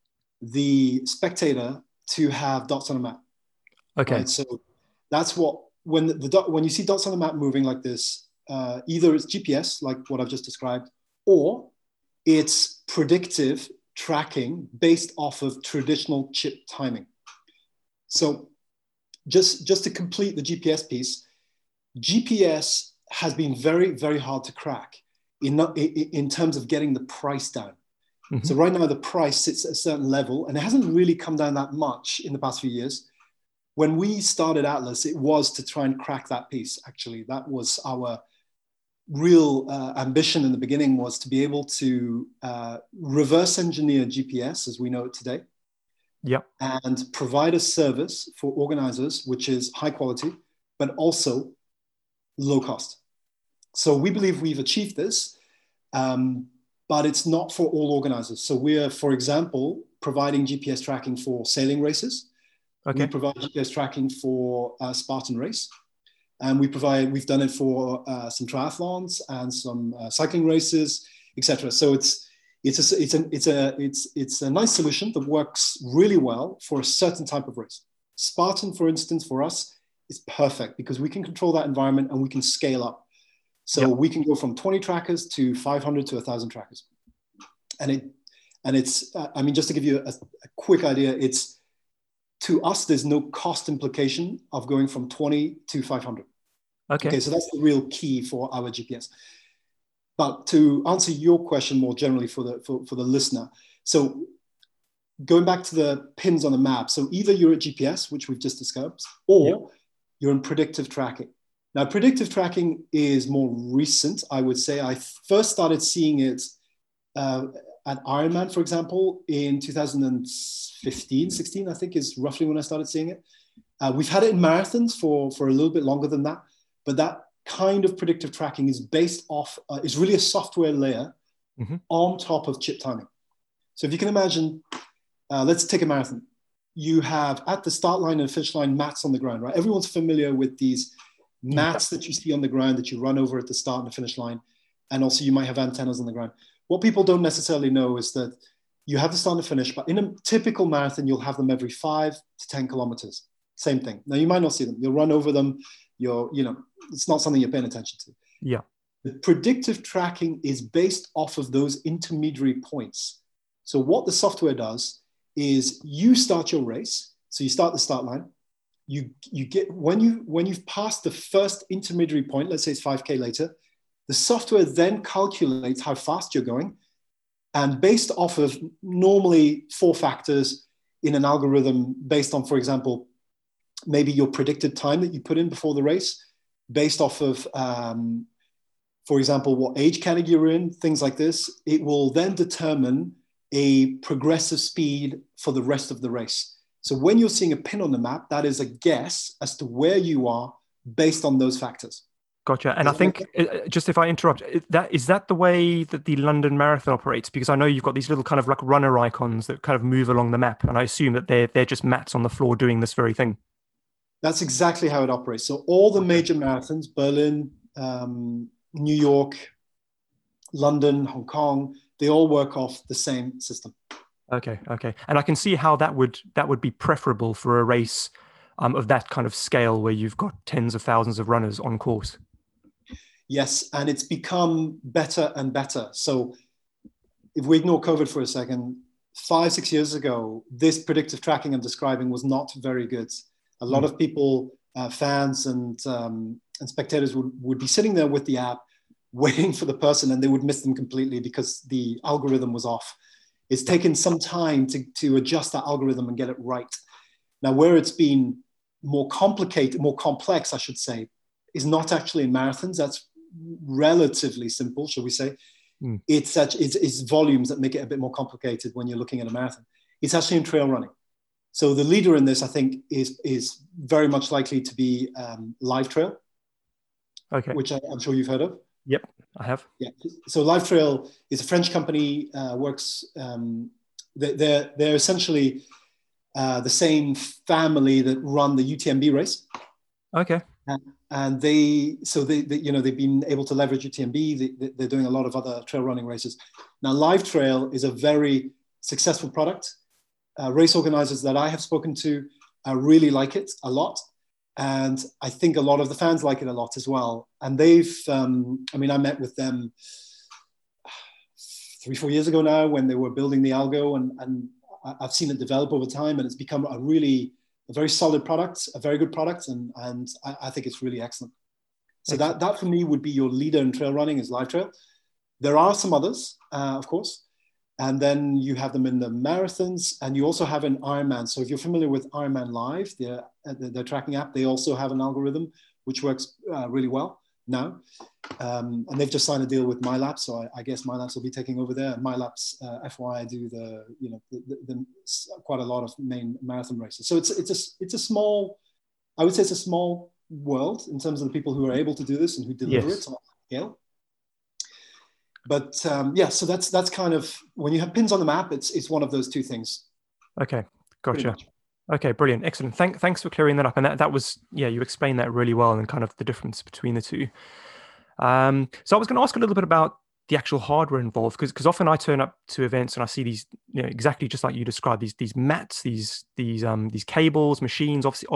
the spectator to have dots on a map. Okay. Right? So that's what when the, the dot, when you see dots on the map moving like this, uh, either it's GPS, like what I've just described, or it's predictive tracking based off of traditional chip timing. So just, just to complete the GPS piece, GPS has been very, very hard to crack in, in terms of getting the price down. Mm-hmm. So right now the price sits at a certain level and it hasn't really come down that much in the past few years when we started Atlas, it was to try and crack that piece. Actually, that was our real uh, ambition in the beginning was to be able to uh, reverse engineer GPS as we know it today. Yeah. And provide a service for organizers which is high quality, but also low cost. So we believe we've achieved this, um, but it's not for all organizers. So we're, for example, providing GPS tracking for sailing races. Okay. We provide GPS tracking for uh, Spartan Race, and we provide we've done it for uh, some triathlons and some uh, cycling races, etc. So it's it's a, it's a, it's a it's it's a nice solution that works really well for a certain type of race. Spartan, for instance, for us is perfect because we can control that environment and we can scale up. So yep. we can go from 20 trackers to 500 to 1,000 trackers, and it and it's uh, I mean just to give you a, a quick idea, it's to us, there's no cost implication of going from 20 to 500. Okay. Okay, so that's the real key for our GPS. But to answer your question more generally for the for, for the listener, so going back to the pins on the map, so either you're at GPS, which we've just discussed, or yep. you're in predictive tracking. Now, predictive tracking is more recent, I would say. I first started seeing it uh, at Ironman, for example, in 2015, 16, I think is roughly when I started seeing it. Uh, we've had it in marathons for, for a little bit longer than that, but that kind of predictive tracking is based off, uh, is really a software layer mm-hmm. on top of chip timing. So if you can imagine, uh, let's take a marathon. You have at the start line and finish line mats on the ground, right? Everyone's familiar with these mats that you see on the ground that you run over at the start and the finish line. And also you might have antennas on the ground what people don't necessarily know is that you have the start and finish, but in a typical marathon, you'll have them every five to 10 kilometers. Same thing. Now, you might not see them. You'll run over them. You're, you know, it's not something you're paying attention to. Yeah. The predictive tracking is based off of those intermediary points. So, what the software does is you start your race. So, you start the start line. You, you get when you when you've passed the first intermediary point, let's say it's 5k later, the software then calculates how fast you're going. And based off of normally four factors in an algorithm, based on, for example, maybe your predicted time that you put in before the race, based off of, um, for example, what age category you're in, things like this, it will then determine a progressive speed for the rest of the race. So when you're seeing a pin on the map, that is a guess as to where you are based on those factors. Gotcha. And I think, uh, uh, just if I interrupt, that is that the way that the London Marathon operates? Because I know you've got these little kind of like runner icons that kind of move along the map, and I assume that they're they're just mats on the floor doing this very thing. That's exactly how it operates. So all the major marathons, Berlin, um, New York, London, Hong Kong, they all work off the same system. Okay, okay, and I can see how that would that would be preferable for a race um, of that kind of scale where you've got tens of thousands of runners on course. Yes, and it's become better and better. So if we ignore COVID for a second, five, six years ago, this predictive tracking I'm describing was not very good. A lot of people, uh, fans and, um, and spectators would, would be sitting there with the app waiting for the person and they would miss them completely because the algorithm was off. It's taken some time to, to adjust that algorithm and get it right. Now, where it's been more complicated, more complex, I should say, is not actually in marathons. That's relatively simple, shall we say. Mm. It's, such, it's, it's volumes that make it a bit more complicated when you're looking at a marathon. It's actually in trail running. So the leader in this, I think, is is very much likely to be um, Live Trail. Okay. Which I, am sure you've heard of. Yep, I have. Yeah. So Live Trail is a French company. Uh, works. Um, they're they're essentially uh, the same family that run the UTMB race. Okay. And, and they so they, they, you know they've been able to leverage UTMB. They, they're doing a lot of other trail running races. Now Live Trail is a very successful product uh, race organizers that I have spoken to uh, really like it a lot. And I think a lot of the fans like it a lot as well. And they've, um, I mean, I met with them three, four years ago now when they were building the algo, and, and I've seen it develop over time, and it's become a really, a very solid product, a very good product, and, and I, I think it's really excellent. So excellent. that, that for me would be your leader in trail running is Live Trail. There are some others, uh, of course and then you have them in the marathons and you also have an ironman so if you're familiar with ironman live the, the, the tracking app they also have an algorithm which works uh, really well now um, and they've just signed a deal with MYLAPS, so I, I guess MYLAPS will be taking over there. MYLAPS, uh, FY, do the you know the, the, the, quite a lot of main marathon races. So it's it's a it's a small, I would say it's a small world in terms of the people who are able to do this and who deliver yes. it on scale but um, yeah, so that's that's kind of when you have pins on the map, it's it's one of those two things. Okay, gotcha. Okay, brilliant, excellent. Thank, thanks for clearing that up. And that, that was yeah, you explained that really well and kind of the difference between the two. Um, so I was going to ask a little bit about the actual hardware involved because because often I turn up to events and I see these you know exactly just like you described these these mats these these um these cables machines obviously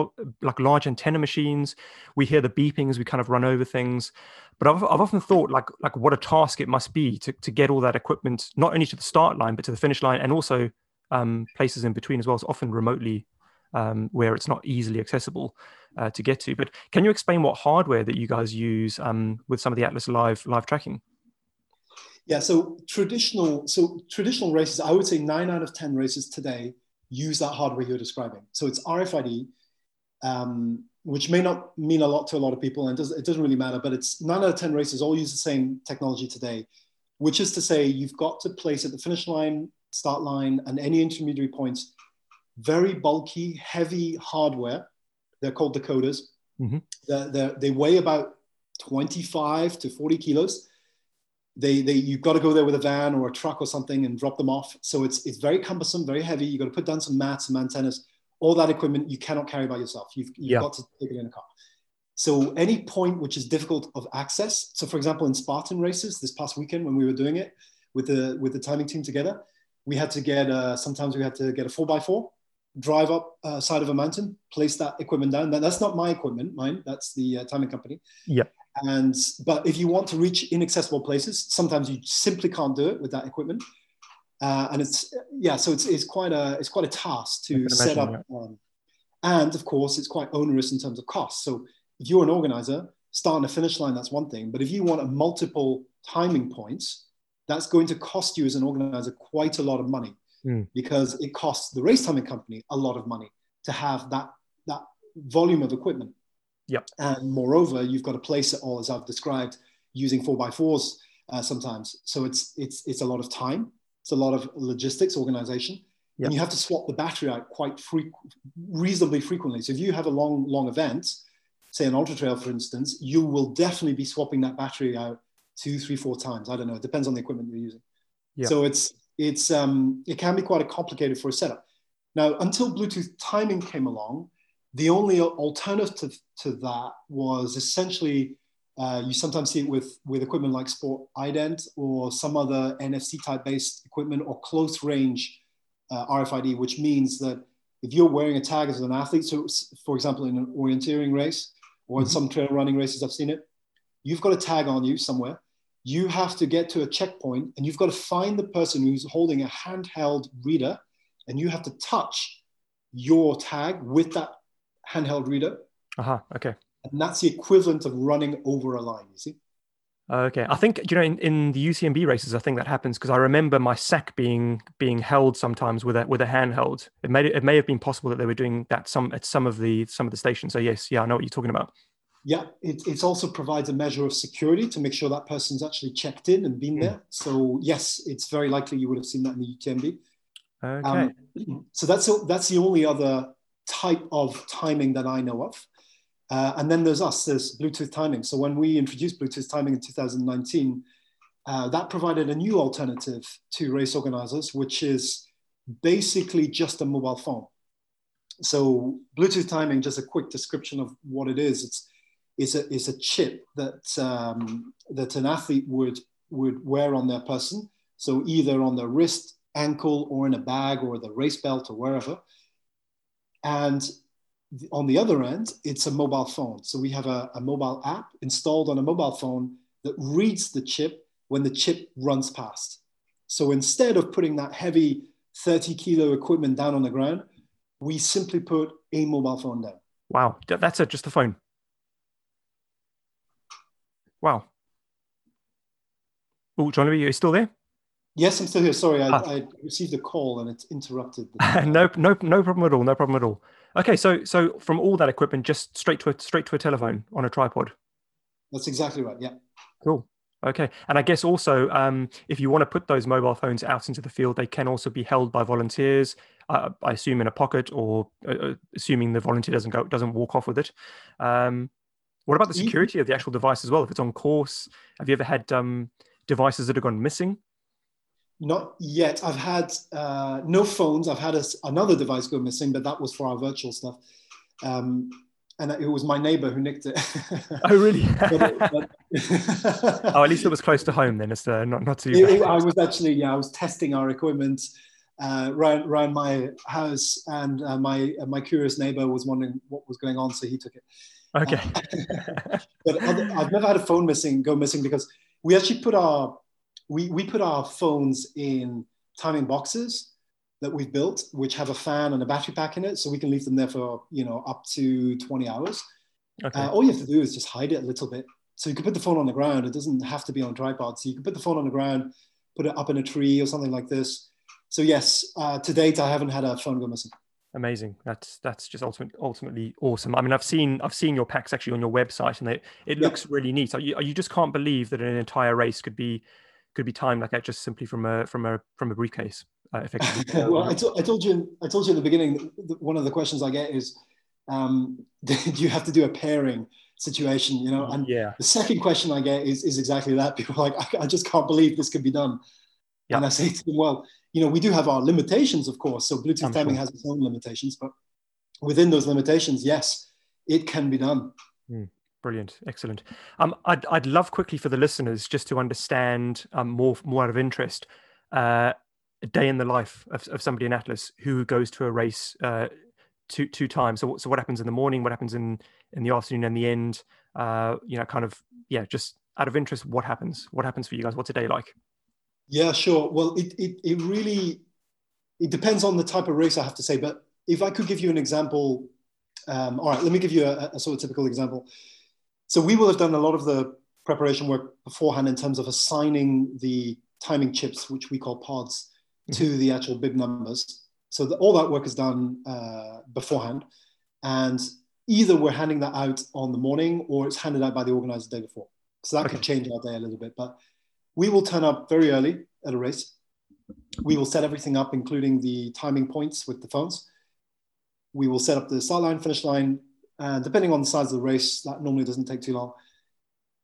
like large antenna machines we hear the beeping as we kind of run over things but I've, I've often thought like like what a task it must be to to get all that equipment not only to the start line but to the finish line and also um, places in between as well as often remotely um, where it's not easily accessible uh, to get to but can you explain what hardware that you guys use um, with some of the Atlas live live tracking yeah, so traditional, so traditional races, I would say nine out of 10 races today use that hardware you're describing. So it's RFID, um, which may not mean a lot to a lot of people, and it, does, it doesn't really matter, but it's nine out of 10 races all use the same technology today, which is to say you've got to place at the finish line, start line, and any intermediary points, very bulky, heavy hardware. They're called decoders. Mm-hmm. They're, they're, they weigh about 25 to 40 kilos they, they you've got to go there with a van or a truck or something and drop them off. So it's it's very cumbersome, very heavy. You've got to put down some mats, some antennas, all that equipment you cannot carry by yourself. You've, you've yeah. got to take it in a car. So any point which is difficult of access. So for example, in Spartan races this past weekend when we were doing it with the with the timing team together, we had to get uh, sometimes we had to get a four by four, drive up uh, side of a mountain, place that equipment down. That, that's not my equipment, mine. That's the uh, timing company. Yeah. And but if you want to reach inaccessible places, sometimes you simply can't do it with that equipment. Uh, and it's yeah, so it's, it's quite a it's quite a task to set up. Yeah. Um, and of course, it's quite onerous in terms of cost. So if you're an organizer, starting a finish line, that's one thing. But if you want a multiple timing points, that's going to cost you as an organizer quite a lot of money mm. because it costs the race timing company a lot of money to have that that volume of equipment. Yep. And moreover, you've got to place it all as I've described using four by fours uh, sometimes. So it's it's it's a lot of time. It's a lot of logistics, organization, yep. and you have to swap the battery out quite fre- reasonably frequently. So if you have a long long event, say an ultra trail, for instance, you will definitely be swapping that battery out two, three, four times. I don't know. It depends on the equipment you're using. Yep. So it's it's um, it can be quite a complicated for a setup. Now, until Bluetooth timing came along, the only alternative to that was essentially uh, you sometimes see it with, with equipment like Sport Ident or some other NFC type based equipment or close range uh, RFID, which means that if you're wearing a tag as an athlete, so for example, in an orienteering race or in mm-hmm. some trail running races, I've seen it, you've got a tag on you somewhere. You have to get to a checkpoint and you've got to find the person who's holding a handheld reader and you have to touch your tag with that handheld reader. Uh-huh. Okay. And that's the equivalent of running over a line, you see? Okay, I think you know in, in the UTMB races, I think that happens because I remember my sack being being held sometimes with a with a handheld. It may it may have been possible that they were doing that some at some of the some of the stations. So yes, yeah, I know what you're talking about. Yeah, it, it also provides a measure of security to make sure that person's actually checked in and been mm. there. So yes, it's very likely you would have seen that in the UTMB. Okay. Um, so that's that's the only other type of timing that I know of. Uh, and then there's us, there's Bluetooth timing. So when we introduced Bluetooth timing in 2019, uh, that provided a new alternative to race organizers, which is basically just a mobile phone. So Bluetooth timing, just a quick description of what it is. It's it's a, it's a chip that um, that an athlete would would wear on their person. So either on their wrist, ankle, or in a bag, or the race belt, or wherever. And on the other end, it's a mobile phone. So we have a, a, mobile app installed on a mobile phone that reads the chip when the chip runs past. So instead of putting that heavy 30 kilo equipment down on the ground, we simply put a mobile phone down. Wow, that's it, just a phone. Wow. Oh, John, are you still there? Yes, I'm still here. Sorry, I, ah. I received a call and it interrupted. no, no, no problem at all. No problem at all. Okay, so so from all that equipment, just straight to a straight to a telephone on a tripod. That's exactly right. Yeah. Cool. Okay, and I guess also um, if you want to put those mobile phones out into the field, they can also be held by volunteers. Uh, I assume in a pocket, or uh, uh assuming the volunteer doesn't go doesn't walk off with it. Um, what about the security of the actual device as well? If it's on course, have you ever had um, devices that have gone missing not yet. I've had uh, no phones. I've had a, another device go missing, but that was for our virtual stuff. Um, and it was my neighbor who nicked it. oh, really? but, but oh, at least it was close to home then. It's uh, not not too. It, I was actually yeah. I was testing our equipment uh, around, around my house, and uh, my uh, my curious neighbor was wondering what was going on, so he took it. Okay. but other, I've never had a phone missing go missing because we actually put our we, we put our phones in timing boxes that we've built, which have a fan and a battery pack in it, so we can leave them there for you know up to 20 hours. Okay. Uh, all you have to do is just hide it a little bit. So you can put the phone on the ground. It doesn't have to be on a tripod. So you can put the phone on the ground, put it up in a tree or something like this. So yes, uh, to date I haven't had a phone go missing. Amazing. That's that's just ultimate, ultimately awesome. I mean, I've seen I've seen your packs actually on your website, and they, it looks really neat. You, you just can't believe that an entire race could be could be timed like that just simply from a from a from a briefcase uh, effectively well I, to, I told you i told you in the beginning one of the questions i get is um, do you have to do a pairing situation you know and yeah the second question i get is, is exactly that people are like I, I just can't believe this could be done yep. and i say to them well you know we do have our limitations of course so bluetooth I'm timing sure. has its own limitations but within those limitations yes it can be done mm. Brilliant, excellent. Um, I'd I'd love quickly for the listeners just to understand um, more more out of interest, uh, a day in the life of, of somebody in Atlas who goes to a race uh, two two times. So so what happens in the morning? What happens in in the afternoon and the end? Uh, you know, kind of yeah, just out of interest, what happens? What happens for you guys? What's a day like? Yeah, sure. Well, it it it really it depends on the type of race, I have to say. But if I could give you an example, um, all right, let me give you a, a sort of typical example. So we will have done a lot of the preparation work beforehand in terms of assigning the timing chips, which we call pods, mm-hmm. to the actual bib numbers. So the, all that work is done uh, beforehand. And either we're handing that out on the morning or it's handed out by the organizer the day before. So that okay. could change our day a little bit. But we will turn up very early at a race. We will set everything up, including the timing points with the phones. We will set up the start line, finish line, uh, depending on the size of the race, that normally doesn't take too long.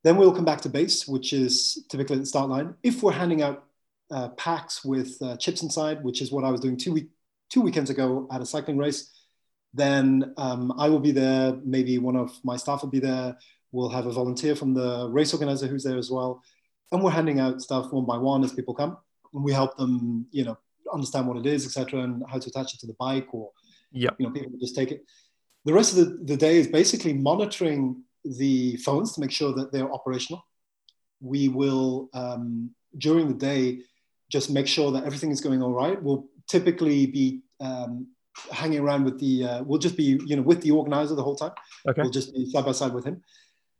Then we'll come back to base, which is typically the start line. If we're handing out uh, packs with uh, chips inside, which is what I was doing two, week, two weekends ago at a cycling race, then um, I will be there. Maybe one of my staff will be there. We'll have a volunteer from the race organizer who's there as well. And we're handing out stuff one by one as people come. And we help them, you know, understand what it is, etc., and how to attach it to the bike or, yeah, you know, people just take it the rest of the, the day is basically monitoring the phones to make sure that they're operational. We will, um, during the day, just make sure that everything is going all right. We'll typically be um, hanging around with the, uh, we'll just be, you know, with the organizer the whole time. Okay. We'll just be side by side with him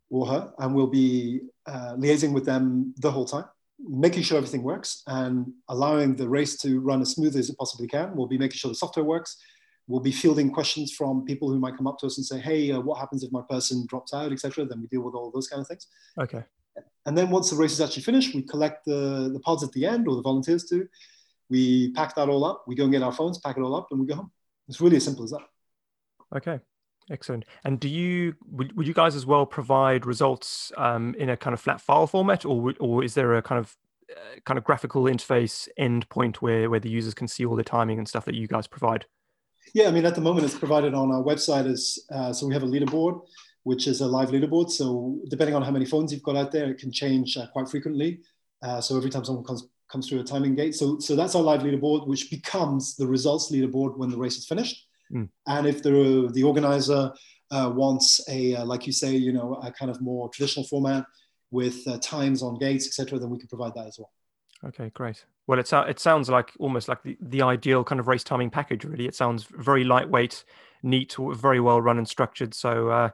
or her, and we'll be uh, liaising with them the whole time, making sure everything works and allowing the race to run as smoothly as it possibly can. We'll be making sure the software works. We'll be fielding questions from people who might come up to us and say, "Hey, uh, what happens if my person drops out, etc." Then we deal with all those kind of things. Okay. And then once the race is actually finished, we collect the the pods at the end, or the volunteers do. We pack that all up. We go and get our phones, pack it all up, and we go home. It's really as simple as that. Okay. Excellent. And do you would, would you guys as well provide results um, in a kind of flat file format, or or is there a kind of uh, kind of graphical interface endpoint where where the users can see all the timing and stuff that you guys provide? Yeah, I mean at the moment it's provided on our website as uh, so we have a leaderboard, which is a live leaderboard. So depending on how many phones you've got out there, it can change uh, quite frequently. Uh, so every time someone comes comes through a timing gate, so so that's our live leaderboard, which becomes the results leaderboard when the race is finished. Mm. And if the, the organizer uh, wants a, uh, like you say, you know, a kind of more traditional format with uh, times on gates, etc., then we can provide that as well. Okay, great. Well, it, it sounds like almost like the, the ideal kind of race timing package, really. It sounds very lightweight, neat, very well run and structured. So, uh,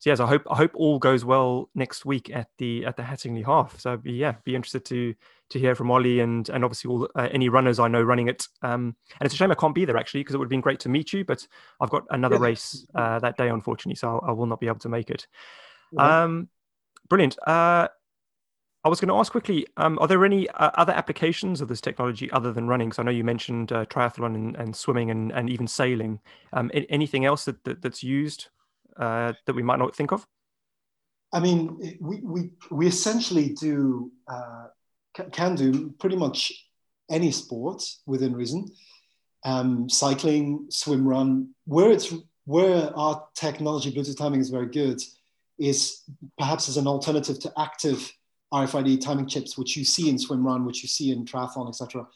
so yes, I hope I hope all goes well next week at the at the Hattingley Half. So yeah, be interested to to hear from Ollie and and obviously all uh, any runners I know running it. Um, and it's a shame I can't be there actually because it would have been great to meet you, but I've got another yeah. race uh, that day unfortunately, so I will not be able to make it. Yeah. Um, brilliant. Uh, I was going to ask quickly: um, Are there any uh, other applications of this technology other than running? So I know you mentioned uh, triathlon and, and, swimming and, and even sailing. Um, anything else that, that, that's used uh, that we might not think of? I mean, we we we essentially do uh, can do pretty much any sport within reason. Um, cycling, swim, run. Where it's where our technology, Bluetooth timing, is very good, is perhaps as an alternative to active RFID timing chips, which you see in swim, run, which you see in triathlon, etc.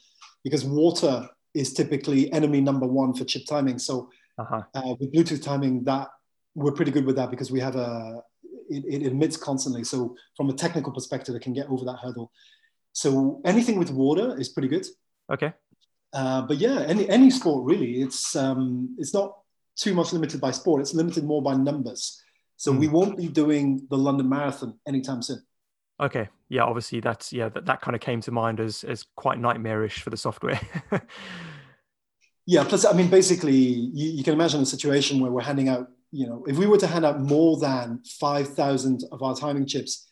Because water is typically enemy number one for chip timing. So uh-huh. uh, with Bluetooth timing, that we're pretty good with that because we have a it, it emits constantly. So from a technical perspective, it can get over that hurdle. So anything with water is pretty good. Okay. Uh, but yeah, any any sport really, it's um, it's not too much limited by sport. It's limited more by numbers. So mm. we won't be doing the London Marathon anytime soon. Okay. Yeah. Obviously, that's yeah. That, that kind of came to mind as as quite nightmarish for the software. yeah. Plus, I mean, basically, you, you can imagine a situation where we're handing out. You know, if we were to hand out more than five thousand of our timing chips,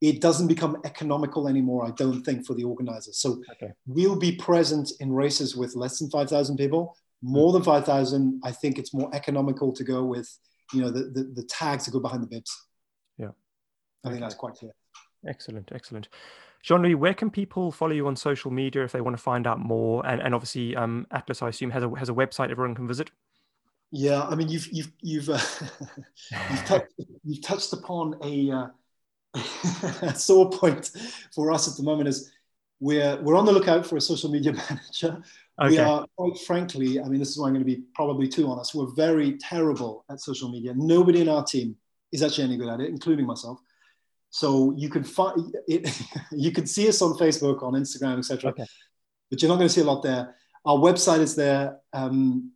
it doesn't become economical anymore, I don't think, for the organizers. So okay. we'll be present in races with less than 5,000 people. More than 5,000, I think it's more economical to go with, you know, the, the, the tags to go behind the bibs. Yeah. I think that's quite clear. Excellent, excellent. Jean-Louis, where can people follow you on social media if they want to find out more? And, and obviously, um, Atlas, I assume, has a, has a website everyone can visit. Yeah, I mean, you've you've you've uh, you've, touched, you've touched upon a uh, sore point for us at the moment is we're we're on the lookout for a social media manager. Okay. We are quite frankly, I mean, this is why I'm going to be probably too honest. We're very terrible at social media. Nobody in our team is actually any good at it, including myself. So you can find it. you can see us on Facebook, on Instagram, etc. Okay. But you're not going to see a lot there. Our website is there. Um,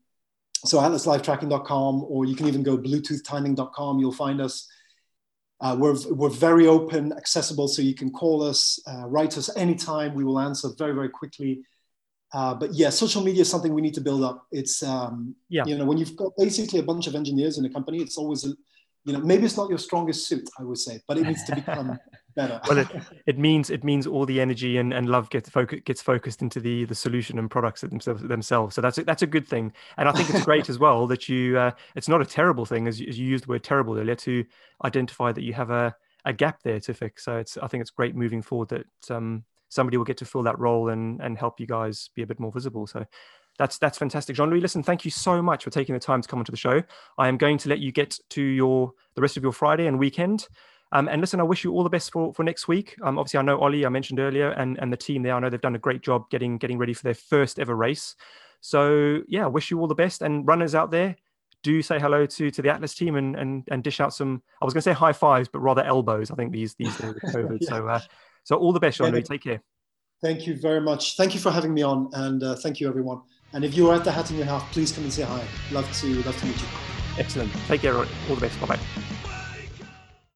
so atlaslivetracking.com, or you can even go bluetoothtiming.com. You'll find us. Uh, we're, we're very open, accessible, so you can call us, uh, write us anytime. We will answer very, very quickly. Uh, but yeah, social media is something we need to build up. It's, um, yeah. you know, when you've got basically a bunch of engineers in a company, it's always, a, you know, maybe it's not your strongest suit, I would say, but it needs to become better. well, it, it means it means all the energy and, and love gets focus, gets focused into the the solution and products themselves themselves. So that's a, that's a good thing, and I think it's great as well that you. Uh, it's not a terrible thing as you, as you used the word terrible earlier to identify that you have a a gap there to fix. So it's I think it's great moving forward that um, somebody will get to fill that role and and help you guys be a bit more visible. So that's that's fantastic, Jean-Louis. Listen, thank you so much for taking the time to come onto the show. I am going to let you get to your the rest of your Friday and weekend. Um, and listen, I wish you all the best for, for next week. Um, obviously, I know Ollie, I mentioned earlier, and, and the team there. I know they've done a great job getting getting ready for their first ever race. So yeah, wish you all the best. And runners out there, do say hello to to the Atlas team and and, and dish out some. I was going to say high fives, but rather elbows. I think these these days with COVID. yeah. So uh, so all the best, Jean-Louis. Take care. Thank you very much. Thank you for having me on, and uh, thank you everyone. And if you're at the Hattingley Half, please come and say hi. Love to love to meet you. Excellent. Take care. All the best. Bye bye.